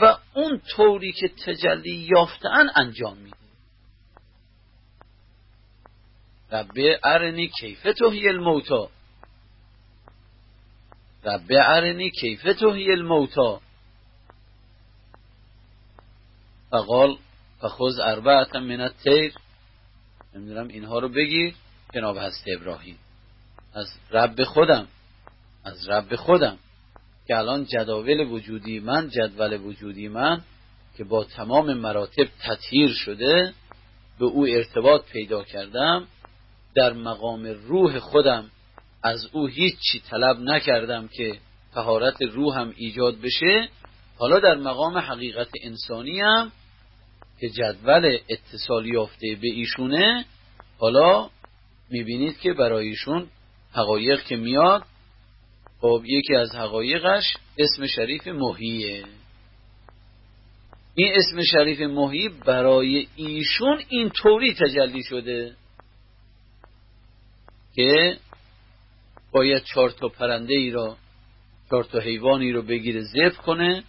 و اون طوری که تجلی یافتن انجام میده. رب ارنی کیف توهی الموتا. رب ارنی کیف توهی الموتا. فقال فخوز اربعتا من التیر نمی‌دونم اینها رو بگیر. جناب هست ابراهیم. از رب خودم. از رب خودم. که الان جداول وجودی من جدول وجودی من که با تمام مراتب تطهیر شده به او ارتباط پیدا کردم در مقام روح خودم از او هیچی طلب نکردم که تهارت روحم ایجاد بشه. حالا در مقام حقیقت انسانی هم که جدول اتصال یافته به ایشونه حالا می‌بینید که برای ایشون حقایق که میاد خب یکی از حقایقش اسم شریف محیه. این اسم شریف محی برای ایشون این طوری تجلی شده که باید چهار تا پرنده ای را چهار تا حیوانی رو بگیره ذبح کنه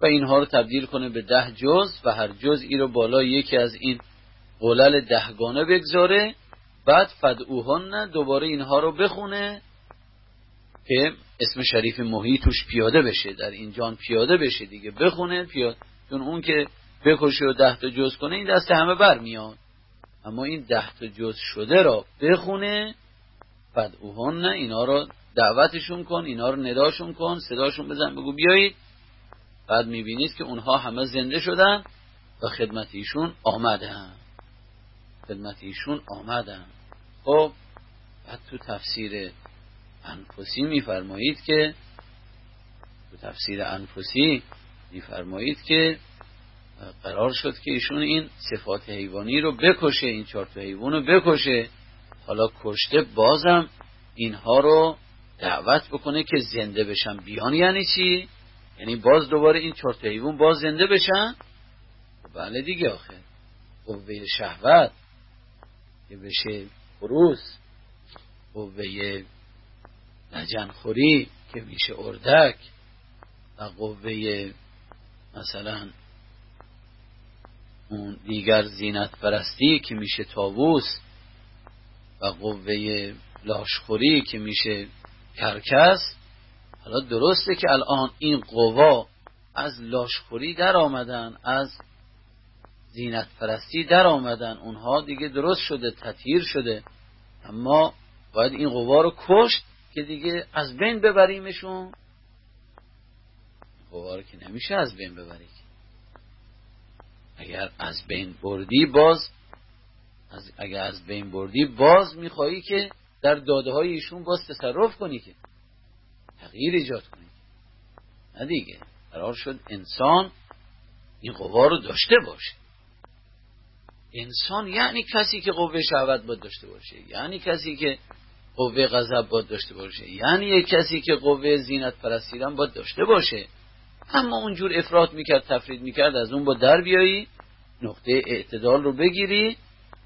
و اینها رو تبدیل کنه به ده جز و هر جز ای رو بالا یکی از این قلل دهگانه بگذاره. بعد فدعوهن دوباره اینها رو بخونه که اسم شریف محی توش پیاده بشه در این جان پیاده بشه دیگه. بخونه پیاده چون اون که بکشه و ده تا جز کنه این دست همه بر میاد. اما این ده تا جز شده را بخونه بعد اوهن اینا رو دعوتشون کن اینا رو نداشون کن صداشون بزن بگو بیایید. بعد می‌بینید که اونها همه زنده شدن و خدمت ایشون آمدن. خدمت ایشون آمدن. خب بعد تو تفسیر انفسی میفرمایید که تو تفسیر انفسی میفرمایید که قرار شد که ایشون این صفات حیوانی رو بکشه این چهار تا حیوان رو بکشه. حالا کشته بازم اینها رو دعوت بکنه که زنده بشن. بیان یعنی چی؟ یعنی باز دوباره این چهار تا حیوان باز زنده بشن؟ بله دیگه آخه. قوه شهوت که بشه خروس قوه نجنخوری که میشه اردک و قوه مثلا اون دیگر زینت پرستی که میشه تابوس و قوه لاشخوری که میشه کرکس حالا درسته که الان این قوا از لاشخوری در آمدن از زینت پرستی در آمدن اونها دیگه درست شده تطهیر شده اما باید این قوا رو کشت که دیگه از بین ببریمشون. رو که نمیشه از بین ببری. اگر از بین بردی باز از اگر از بین بردی باز میخوایی که در داده های ایشون باز تصرف کنی که. تغییر ایجاد کنی. نه دیگه. قرار شد انسان این قوا رو داشته باشه. انسان یعنی کسی که قوه شهوت باید داشته باشه. یعنی کسی که قوه غضب باید داشته باشه. یعنی یک کسی که قوه زینت پرستیدن باید داشته باشه. اما اونجور افراد می‌کرد تفرید می‌کرد از اون با در بیایی نقطه اعتدال رو بگیری.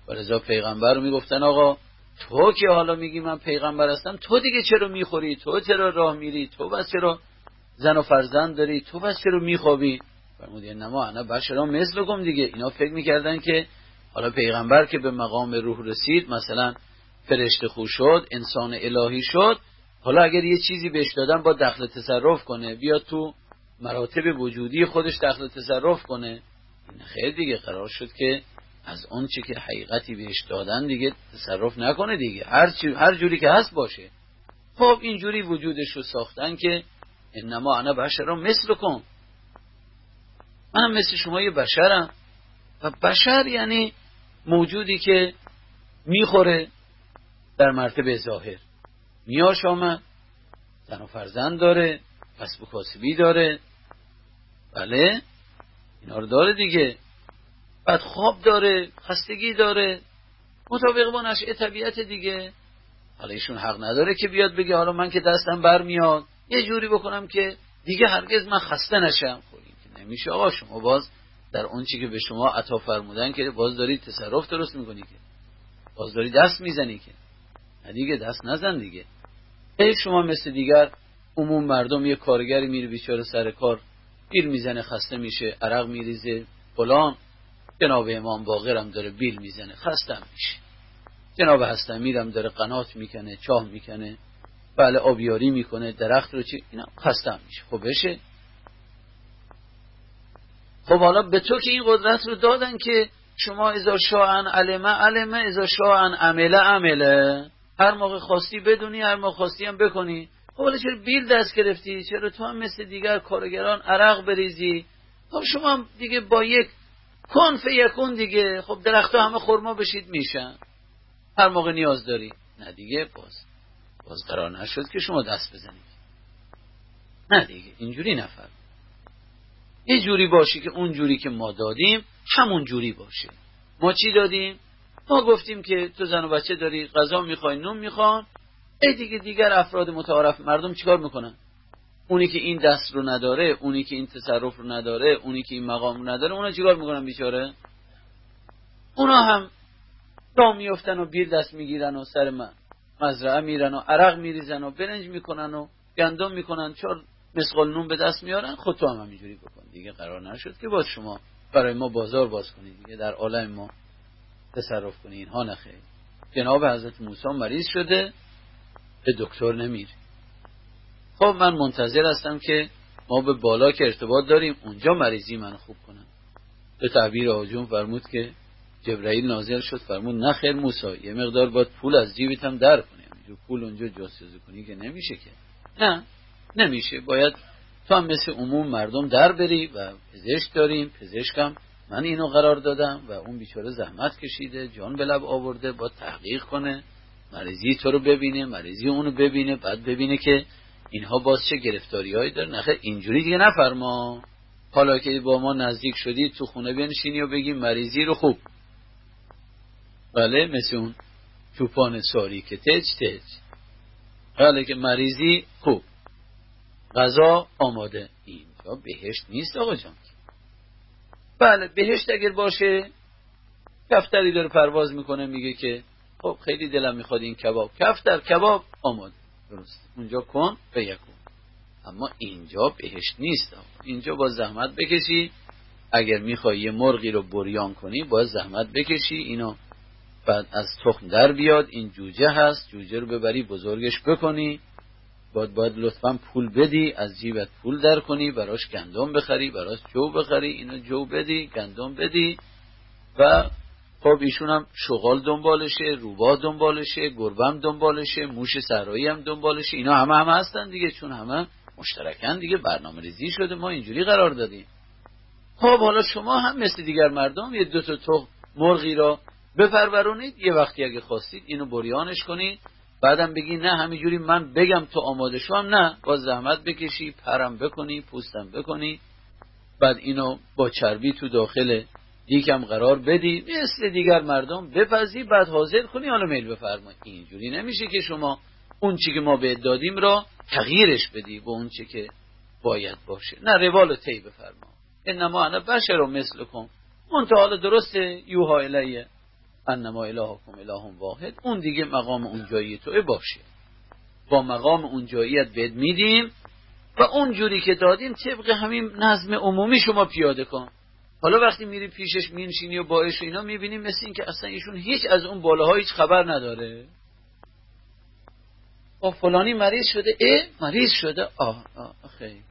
و رضا پیغمبر رو می‌گفتن آقا تو که حالا میگی من پیغمبر هستم تو دیگه چرا می‌خوری؟ تو چرا راه میری؟ تو بس چرا زن و فرزند داری؟ تو بس چرا میخوابی؟ فرمودی نما انا بشرا مثل گم دیگه. اینا فکر می‌کردن که حالا پیغمبر که به مقام روح رسید مثلا فرشته خو شد انسان الهی شد. حالا اگر یه چیزی بهش دادن با دخل تصرف کنه. بیا تو مراتب وجودی خودش دخل تصرف کنه. این خیلی دیگه قرار شد که از اون چی که حقیقتی بهش دادن دیگه تصرف نکنه دیگه. هر, چی، هر جوری که هست باشه. خب اینجوری وجودش رو ساختن که انما انا بشر مثل کن منم مثل شما یه بشرم. و بشر یعنی موجودی که می‌خوره. در مرتبه ظاهر. میاش آمد زن و فرزند داره کسب و کاسبی داره. بله اینا رو داره دیگه. بعد خواب داره خستگی داره. مطابق با نشعه طبیعت دیگه. حالا ایشون حق نداره که بیاد بگه حالا من که دستم برمیاد. یه جوری بکنم که دیگه هرگز من خسته نشم. خب که نمیشه. آقا شما باز در اون چی که به شما عطا فرمودن که باز داری تصرف درست می‌کنی که. باز داری دست می‌زنی که. دیگه دست نزن دیگه. ای شما مثل دیگر عموم مردم یه کارگری میره بیچاره سر کار بیل می‌زنه خسته میشه عرق میریزه. فلان. جناب امام باقرم داره بیل می‌زنه خستم میشه. جناب هستم میرم داره قنات می‌کنه چاه می‌کنه. بله آبیاری می‌کنه درخت رو چی؟ اینا خستم میشه. خب بشه. خب حالا به تو که این قدرت رو دادن که شما ازا شاعن علمه علمه ازا شاعن عمله عمله. هر موقع خواستی بدونی هر موقع خواستی هم بکنی. خب حالا چرا بیل دست گرفتی؟ چرا تو هم مثل دیگر کارگران عرق بریزی؟ خب شما هم دیگه با یک کن فیکون دیگه. خب درختها همه خورما بشید میشن. هر موقع نیاز داری. نه دیگه باز باز قرار نشد که شما دست بزنید. نه دیگه اینجوری نفر یه جوری باشی که اون جوری که ما دادیم همون جوری باشه. ما چی دادیم؟ ما گفتیم که تو زن و بچه داری غذا می‌خوای نون می‌خوان ای دیگه دیگر افراد متعارف مردم چیکار می‌کنن؟ اونی که این دست رو نداره اونی که این تصرف رو نداره اونی که این مقام رو نداره اونا چیکار می‌کنن بیچاره؟ اونا هم دام میفتن و بیر دست می‌گیرن و سر مزرعه میرن و عرق میریزن و برنج می‌کنن و گندم می‌کنن. چون مسقال نون به دست میارن. خود تو هم همینجوری بکن. دیگه قرار نشد که باز شما برای ما بازار باز کنید دیگه در عالم ما تصرف کنید اینها نخیر جناب حضرت موسی مریض شده به دکتر نمیره. خب من منتظر هستم که ما به بالا که ارتباط داریم اونجا مریضی من خوب کنم به تعبیر آجون فرمود که جبرائیل نازل شد فرمود نه خیر موسی یه مقدار باید پول از جیبت هم در کنی. جو پول اونجا جاسوزی کنی که نمیشه که. نه نمیشه. باید تو هم مثل عموم مردم در بری و پزشک داریم پزشکم. من اینو قرار دادم و اون بیچاره زحمت کشیده جان به لب آورده با تحقیق کنه مریضی تو رو ببینه مریضی اونو ببینه بعد ببینه که اینها باز چه گرفتاری هایی داره نخه اینجوری دیگه نفرما. حالا که با ما نزدیک شدی تو خونه بنشینی و بگی مریضی رو خوب. بله مثل اون چوپان ساری که تج تج. حالا که مریضی خوب. غذا آماده. اینجا بهشت نیست آقا جان. بله بهشت اگر باشه کفتری داره پرواز می‌کنه میگه که خب خیلی دلم می‌خواد این کباب. کفتر کباب آماده. درست. اونجا کن به یکون اما اینجا بهشت نیست. اینجا با زحمت بکشی. اگر می‌خوای یه مرغی رو بریان کنی باید زحمت بکشی. اینو بعد از تخم در بیاد. این جوجه هست. جوجه رو ببری بزرگش بکنی. باید باید لطفا پول بدی از جیبت پول در کنی براش گندم بخری براش جو بخری اینو جو بدی گندم بدی. و خب ایشون هم شغال دنبالشه روبا دنبالشه گربم دنبالشه موش سرایی هم دنبالشه. اینا همه همه هستن دیگه چون همه مشترکن دیگه برنامه ریزی شده ما اینجوری قرار دادیم. خب حالا شما هم مثل دیگر مردم یه دو تا مرغی را بپرورونید. یه وقتی اگه خواستید اینو بریانش کنید. بعدم بگی نه همینجوری من بگم تو آماده شوم نه. با زحمت بکشی پرم بکنی پوستم بکنی. بعد اینو با چربی تو داخل دیکم قرار بدی. مثل دیگر مردم بپذی بعد حاضر کنی حالا میل بفرمایی اینجوری نمیشه که شما اون چی که ما به دادیم را تغییرش بدی به اون چی که باید باشه. نه روال تی بفرما انما انا بشر و مثل کن منتها درسته؟ یوها الیه. انما الهکم اله واحد. اون دیگه مقام اون جایی تو باشه. با مقام اون جاییت بد میدیم و اون جوری که دادیم طبق همین نظم عمومی شما پیاده کن. حالا وقتی میری پیشش مینشینی و باعث اینا می‌بینیم مثل این که اصلا ایشون هیچ از اون بالاها هیچ خبر نداره. با فلانی مریض شده. اه مریض شده. آه آه خیلی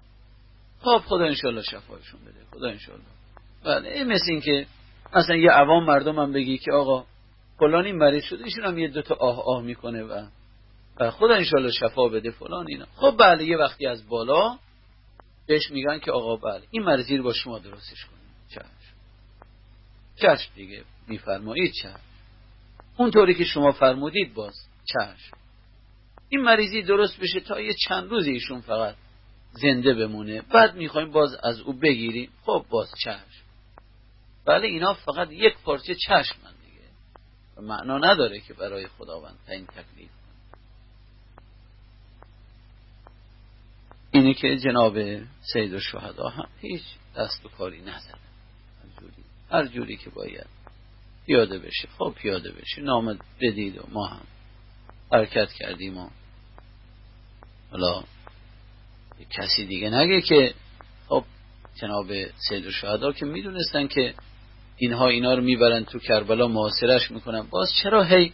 خب خدا انشالله شفایشون بده. خدا انشالله بله مثل این که مثلا یه عوام مردم هم بگی که آقا فلانی مریض شده ایشون هم یه دوتا آه آه می‌کنه و خدا انشالله شفا بده فلان اینا. خب بله یه وقتی از بالا بهش میگن که آقا بله این مرضی رو با شما درستش کنیم. چشم. چشم دیگه میفرمایید چشم. اونطوری که شما فرمودید باز چشم. این مریضی درست بشه تا یه چند روز ایشون فقط زنده بمونه. بعد می‌خوایم باز از او بگیریم. خب باز چشم. بله اینا فقط یک پارچه چشم من دیگه. و معنا نداره که برای خداوند این تکلیف. اینه که جناب سید و هم هیچ دست و کاری نزدن هر جوری که باید. پیاده بشه. خب پیاده بشه. نام بدید و ما هم حرکت کردیم و حالا کسی دیگه نگه که خب جناب سید و شهدا که می‌دونستن که اینها اینا رو می‌برن تو کربلا محاصرش می‌کنن. باز چرا هی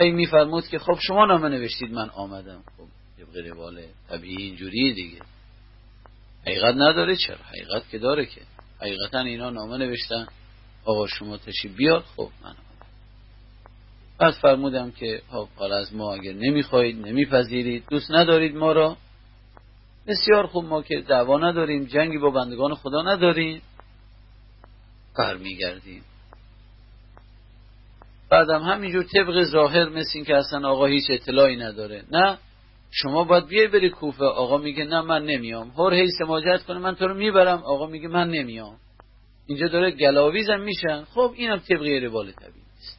هی میفرمود که خب شما نامه نوشتید من آمدم. خب طبق روال طبیعی اینجوری دیگه. حقیقت نداره. چرا؟ حقیقت که داره که. حقیقتا اینا نامه نوشتن. آقا شما تشی بیاد خب من بعد فرمودم که خب حالا از ما اگر نمی‌خواهید نمیپذیرید. دوست ندارید ما را. بسیار خوب ما که دعوا نداریم. جنگی با بندگان خدا نداریم. برمیگردیم بعدم همینجور طبق ظاهر مثل این که اصلا آقا هیچ اطلاعی نداره. نه شما باید بیای بری کوفه. آقا میگه نه من نمیام. هر هی سماجت کنه من تو رو می‌برم. آقا میگه من نمیام. اینجا داره گلاویزم میشن خب اینم طبقی روال طبیعی است.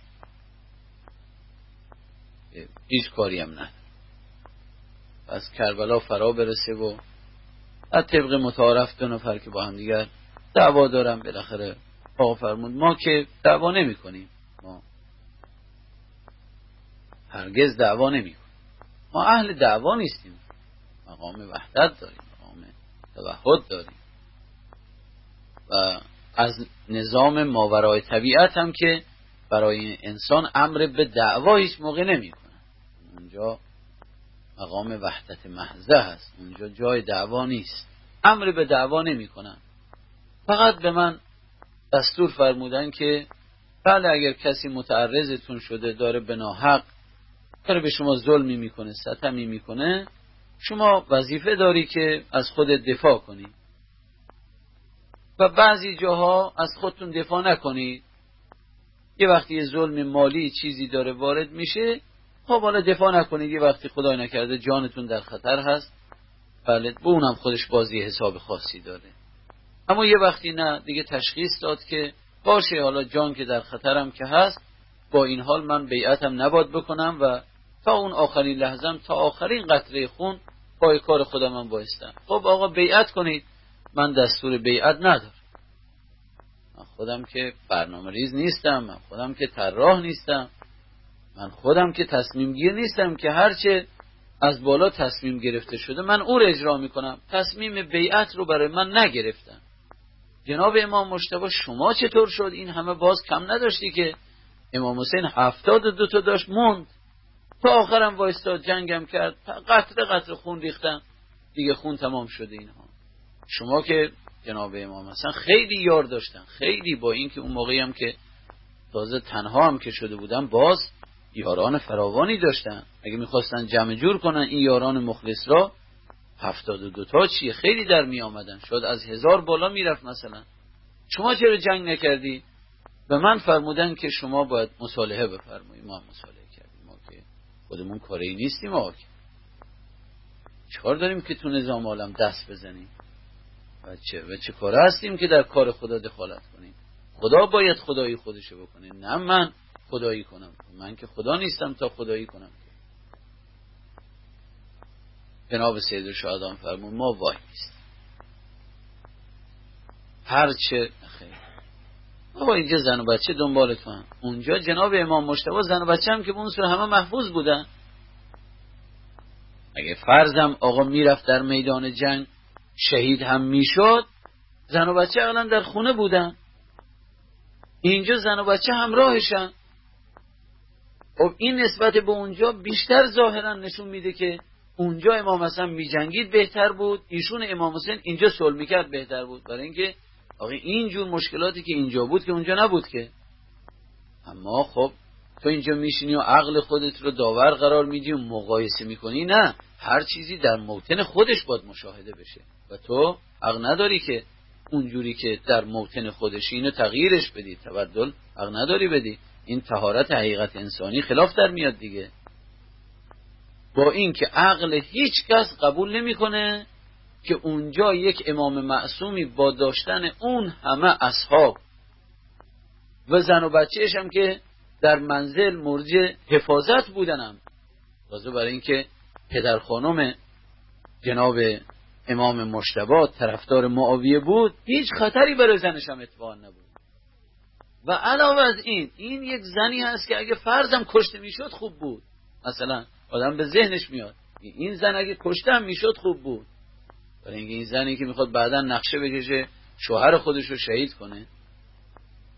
هیچ کاری هم نه. از کربلا فرا برسه و از طبق متعارف دو نفر که با هم دیگر دعوا دارم بالاخره. آقا فرمود ما که دعوا نمی کنیم. ما هرگز دعوا نمی کنیم. ما اهل دعوا نیستیم. مقام وحدت داریم مقام توحد داریم. و از نظام ماورای طبیعت هم که برای انسان امر به دعوا هیچ موقع نمی کنن. اونجا مقام وحدت محضه هست. اونجا جای دعوا نیست. امر به دعوا نمی کنن. فقط به من دستور فرمودن که بله اگر کسی متعرضتون شده داره به ناحق داره به شما ظلمی می‌کنه ستمی می‌کنه شما وظیفه داری که از خود دفاع کنی. و بعضی جاها از خودتون دفاع نکنید یه وقتی یه ظلم مالی چیزی داره وارد میشه خب حالا دفاع نکنید یه وقتی خدای نکرده جانتون در خطر هست بله به اونم خودش بازی حساب خاصی داره. اما یه وقتی نه دیگه تشخیص داد که باشه حالا جان که در خطرم که هست با این حال من بیعتم نباد بکنم و تا اون آخرین لحظم تا آخرین قطره خون پای کار خودم من بایستم. خب آقا بیعت کنید. من دستور بیعت ندارم. من خودم که برنامه ریز نیستم من خودم که طراح نیستم من خودم که تصمیم گیر نیستم که هرچه از بالا تصمیم گرفته شده من او رو اجرا می‌کنم. تصمیم بیعت رو برای من نگرفتم جناب امام مشتبه شما چطور شد؟ این همه باز کم نداشتی که امام حسین هفتاد دو تا داشت موند. تا آخرم وایستاد جنگم کرد. قطره قطره خون ریختم دیگه خون تمام شده اینها. شما که جناب امام حسن خیلی یار داشتن. خیلی با اینکه اون موقعی هم که تازه تنها هم که شده بودن باز یاران فراوانی داشتن. اگه می‌خواستن جمع جور کنن این یاران مخلص را هفتاد و دوتا چیه؟ خیلی در می آمدن. شاید از هزار بالا می‌رفت مثلا. شما چرا جنگ نکردی؟ به من فرمودن که شما باید مصالحه بفرمایید. ما مصالحه کردیم. ما که خودمون کاری نیستیم آقا. چکار داریم که تو نظام عالم دست بزنیم؟ و چه, و چه کار هستیم که در کار خدا دخالت کنیم؟ خدا باید خدایی خودشو بکنه نه من خدایی کنم. من که خدا نیستم تا خدایی کنم. جناب سید شهدان فرمون ما وای نیست هرچه خیلی بابا اینجا زن و بچه دنبال هم اونجا جناب امام مشتبه زن و بچه هم که اون همه محفوظ بودن. اگه فرضم آقا می‌رفت در میدان جنگ شهید هم می‌شد زن و بچه اقلا در خونه بودن. اینجا زن و بچه همراهشن. خب این نسبت به اونجا بیشتر ظاهرا نشون میده که اونجا امام حسن میجنگید بهتر بود. ایشون امام حسین اینجا صلح می‌کرد بهتر بود. برای اینکه آقا اینجور مشکلاتی که اینجا بود که اونجا نبود که. اما خب تو اینجا میشینی و عقل خودت رو داور قرار میدی و مقایسه می‌کنی. نه هر چیزی در موتن خودش باید مشاهده بشه. و تو عقل نداری که اونجوری که در موتن خودش اینو تغییرش بدی. تبدل عقل نداری بدی. این تهارت حقیقت انسانی خلاف در میاد دیگه. با اینکه عقل هیچ کس قبول نمی‌کنه که اونجا یک امام معصومی با داشتن اون همه اصحاب و زن و بچهش هم که در منزل مرج حفاظت بودنم بازو برای اینکه پدر خانم جناب امام مشتبه طرفدار معاویه بود هیچ خطری برای زنش هم اتفاق نبود. و علاوه از این این یک زنی هست که اگه فرضم کشته می‌شد خوب بود. مثلا آدم به ذهنش میاد. این زن اگه کشته هم می‌شد خوب بود. برای اینکه این زنی که می‌خواد بعدا نقشه بکشه شوهر خودش رو شهید کنه.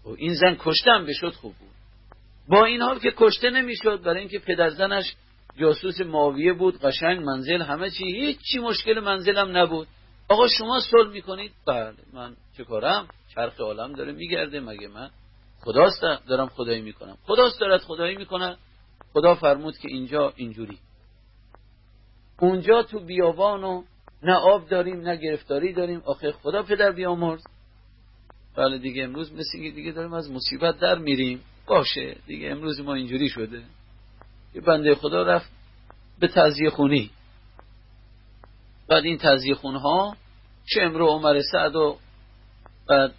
و این زن کشته هم بشد خوب بود. با این حال که کشته نمی‌شد برای اینکه پدر زنش جاسوس ماویه بود قشنگ منزل همه چی هیچ چی مشکل منزلم نبود. آقا شما صلح می‌کنید؟ بله من چه کارم؟ چرخ عالم داره میگرده مگه من؟ خداست دارم خدایی می‌کنم. خداست دارد خدایی می‌کنه خدا فرمود که اینجا اینجوری. اونجا تو بیابان و نه آب داریم نه گرفتاری داریم. آخه خدا پدر بیامرز. بله دیگه امروز مثل دیگه داریم از مصیبت در میریم. باشه دیگه امروز ما اینجوری شده. یه بنده خدا رفت به تزیه خونی. بعد این تزیه خونها شمر و عمر سعد و بعد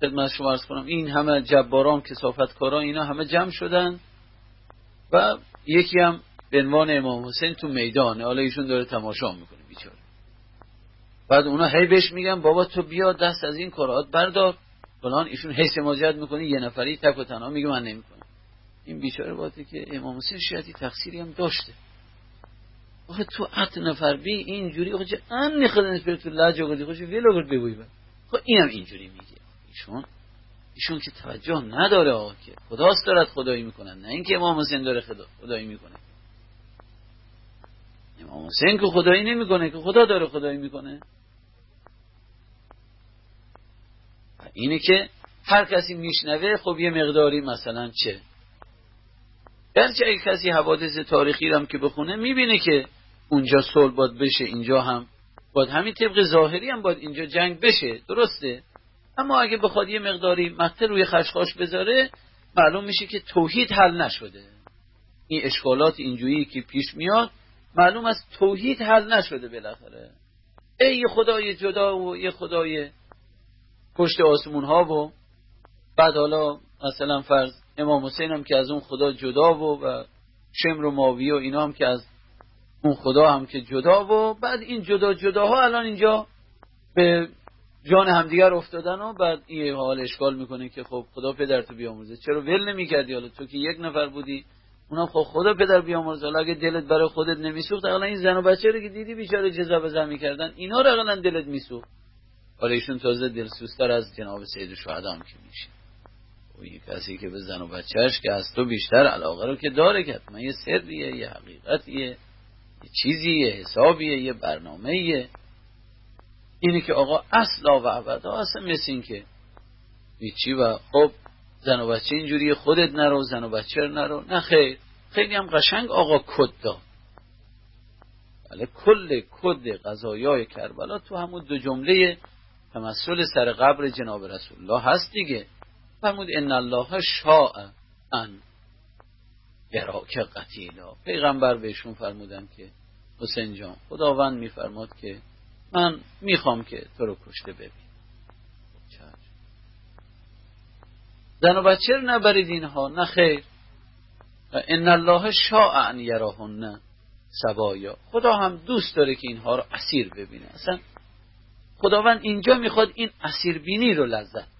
خدمت شما ارز کنم این همه جباران کسافتکاران اینا همه جمع شدن. و یکی هم به عنوان امام حسین تو میدانه حالا ایشون داره تماشا می‌کنه بیچاره. بعد اونا هی بهش میگن بابا تو بیا دست از این کارات بردار. فلان ایشون هی سماجت می‌کنه یه نفری تک و تنها میگه من نمی‌کنم. این بیچاره باته که امام حسین شاید تقصیری هم داشته. آخه تو ات نفر بی اینجوری آخه چه ان نخدن تو لجا گردی خوش ویلو گرد بگوی خب اینم اینجوری میگه. ایشون ایشون که توجه نداره آقا که خداست دارد خدایی می‌کنن. نه اینکه امام حسین داره خدا خدایی می‌کنه. امام حسین که خدایی نمی‌کنه که خدا داره خدایی می‌کنه. اینه که هر کسی میشنوه خب یه مقداری مثلا چه؟ گرچه اگه کسی حوادث تاریخی هم که بخونه می‌بینه که اونجا صلح باد بشه اینجا هم باید همین طبق ظاهری هم باید اینجا جنگ بشه. درسته؟ اما اگه بخواد یه مقداری مقتل روی خشخاش بذاره معلوم میشه که توحید حل نشده. این اشکالات اینجوری که پیش میاد معلوم است توحید حل نشده بالاخره. ای یه خدای جدا و یه خدای پشت آسمون ها و بعد حالا مثلا فرض امام حسین هم که از اون خدا جدا و و شمر و ماوی و اینا هم که از اون خدا هم که جدا و بعد این جدا جداها الان اینجا به جان همدیگر افتادن و بعد این حال اشکال می‌کنه که خب خدا پدر تو بیاموزه چرا ول نمی‌کردی حالا؟ تو که یک نفر بودی اونم خب خدا پدر بیامرز حالا اگه دلت برای خودت نمیسوخت اقلا این زن و بچه رو که دیدی بیچاره جزا بزن می‌کردن اینا رو اقلا دلت میسوخت. حالا ایشون تازه دلسوزتر از جناب سید شهدا که میشه. و این کسی که به زن و بچهش که از تو بیشتر علاقه رو که داره که من یه سریه یه حقیقتیه یه چیزیه حسابیه یه برنامهیه اینه که آقا اصلا و ابدا اصلا مثل این که هیچی و خب زن و بچه اینجوری خودت نرو زن و بچه نرو. نه خیر. خیلی هم قشنگ آقا کد داد. بله کل کد قضایای کربلا تو همون دو جمله تمثل سر قبر جناب رسول الله هست دیگه. فرمود ان الله شاء ان یراک قتیلا. پیغمبر بهشون فرمودن که حسین جان خداوند میفرماد که من می‌خوام که تو رو کشته ببین. زن و بچه رو نبرید اینها نه خیر. ان الله شاء ان یراهن سبایا خدا هم دوست داره که اینها رو اسیر ببینه. اصلا خداوند اینجا می‌خواد این اسیر بینی رو لذت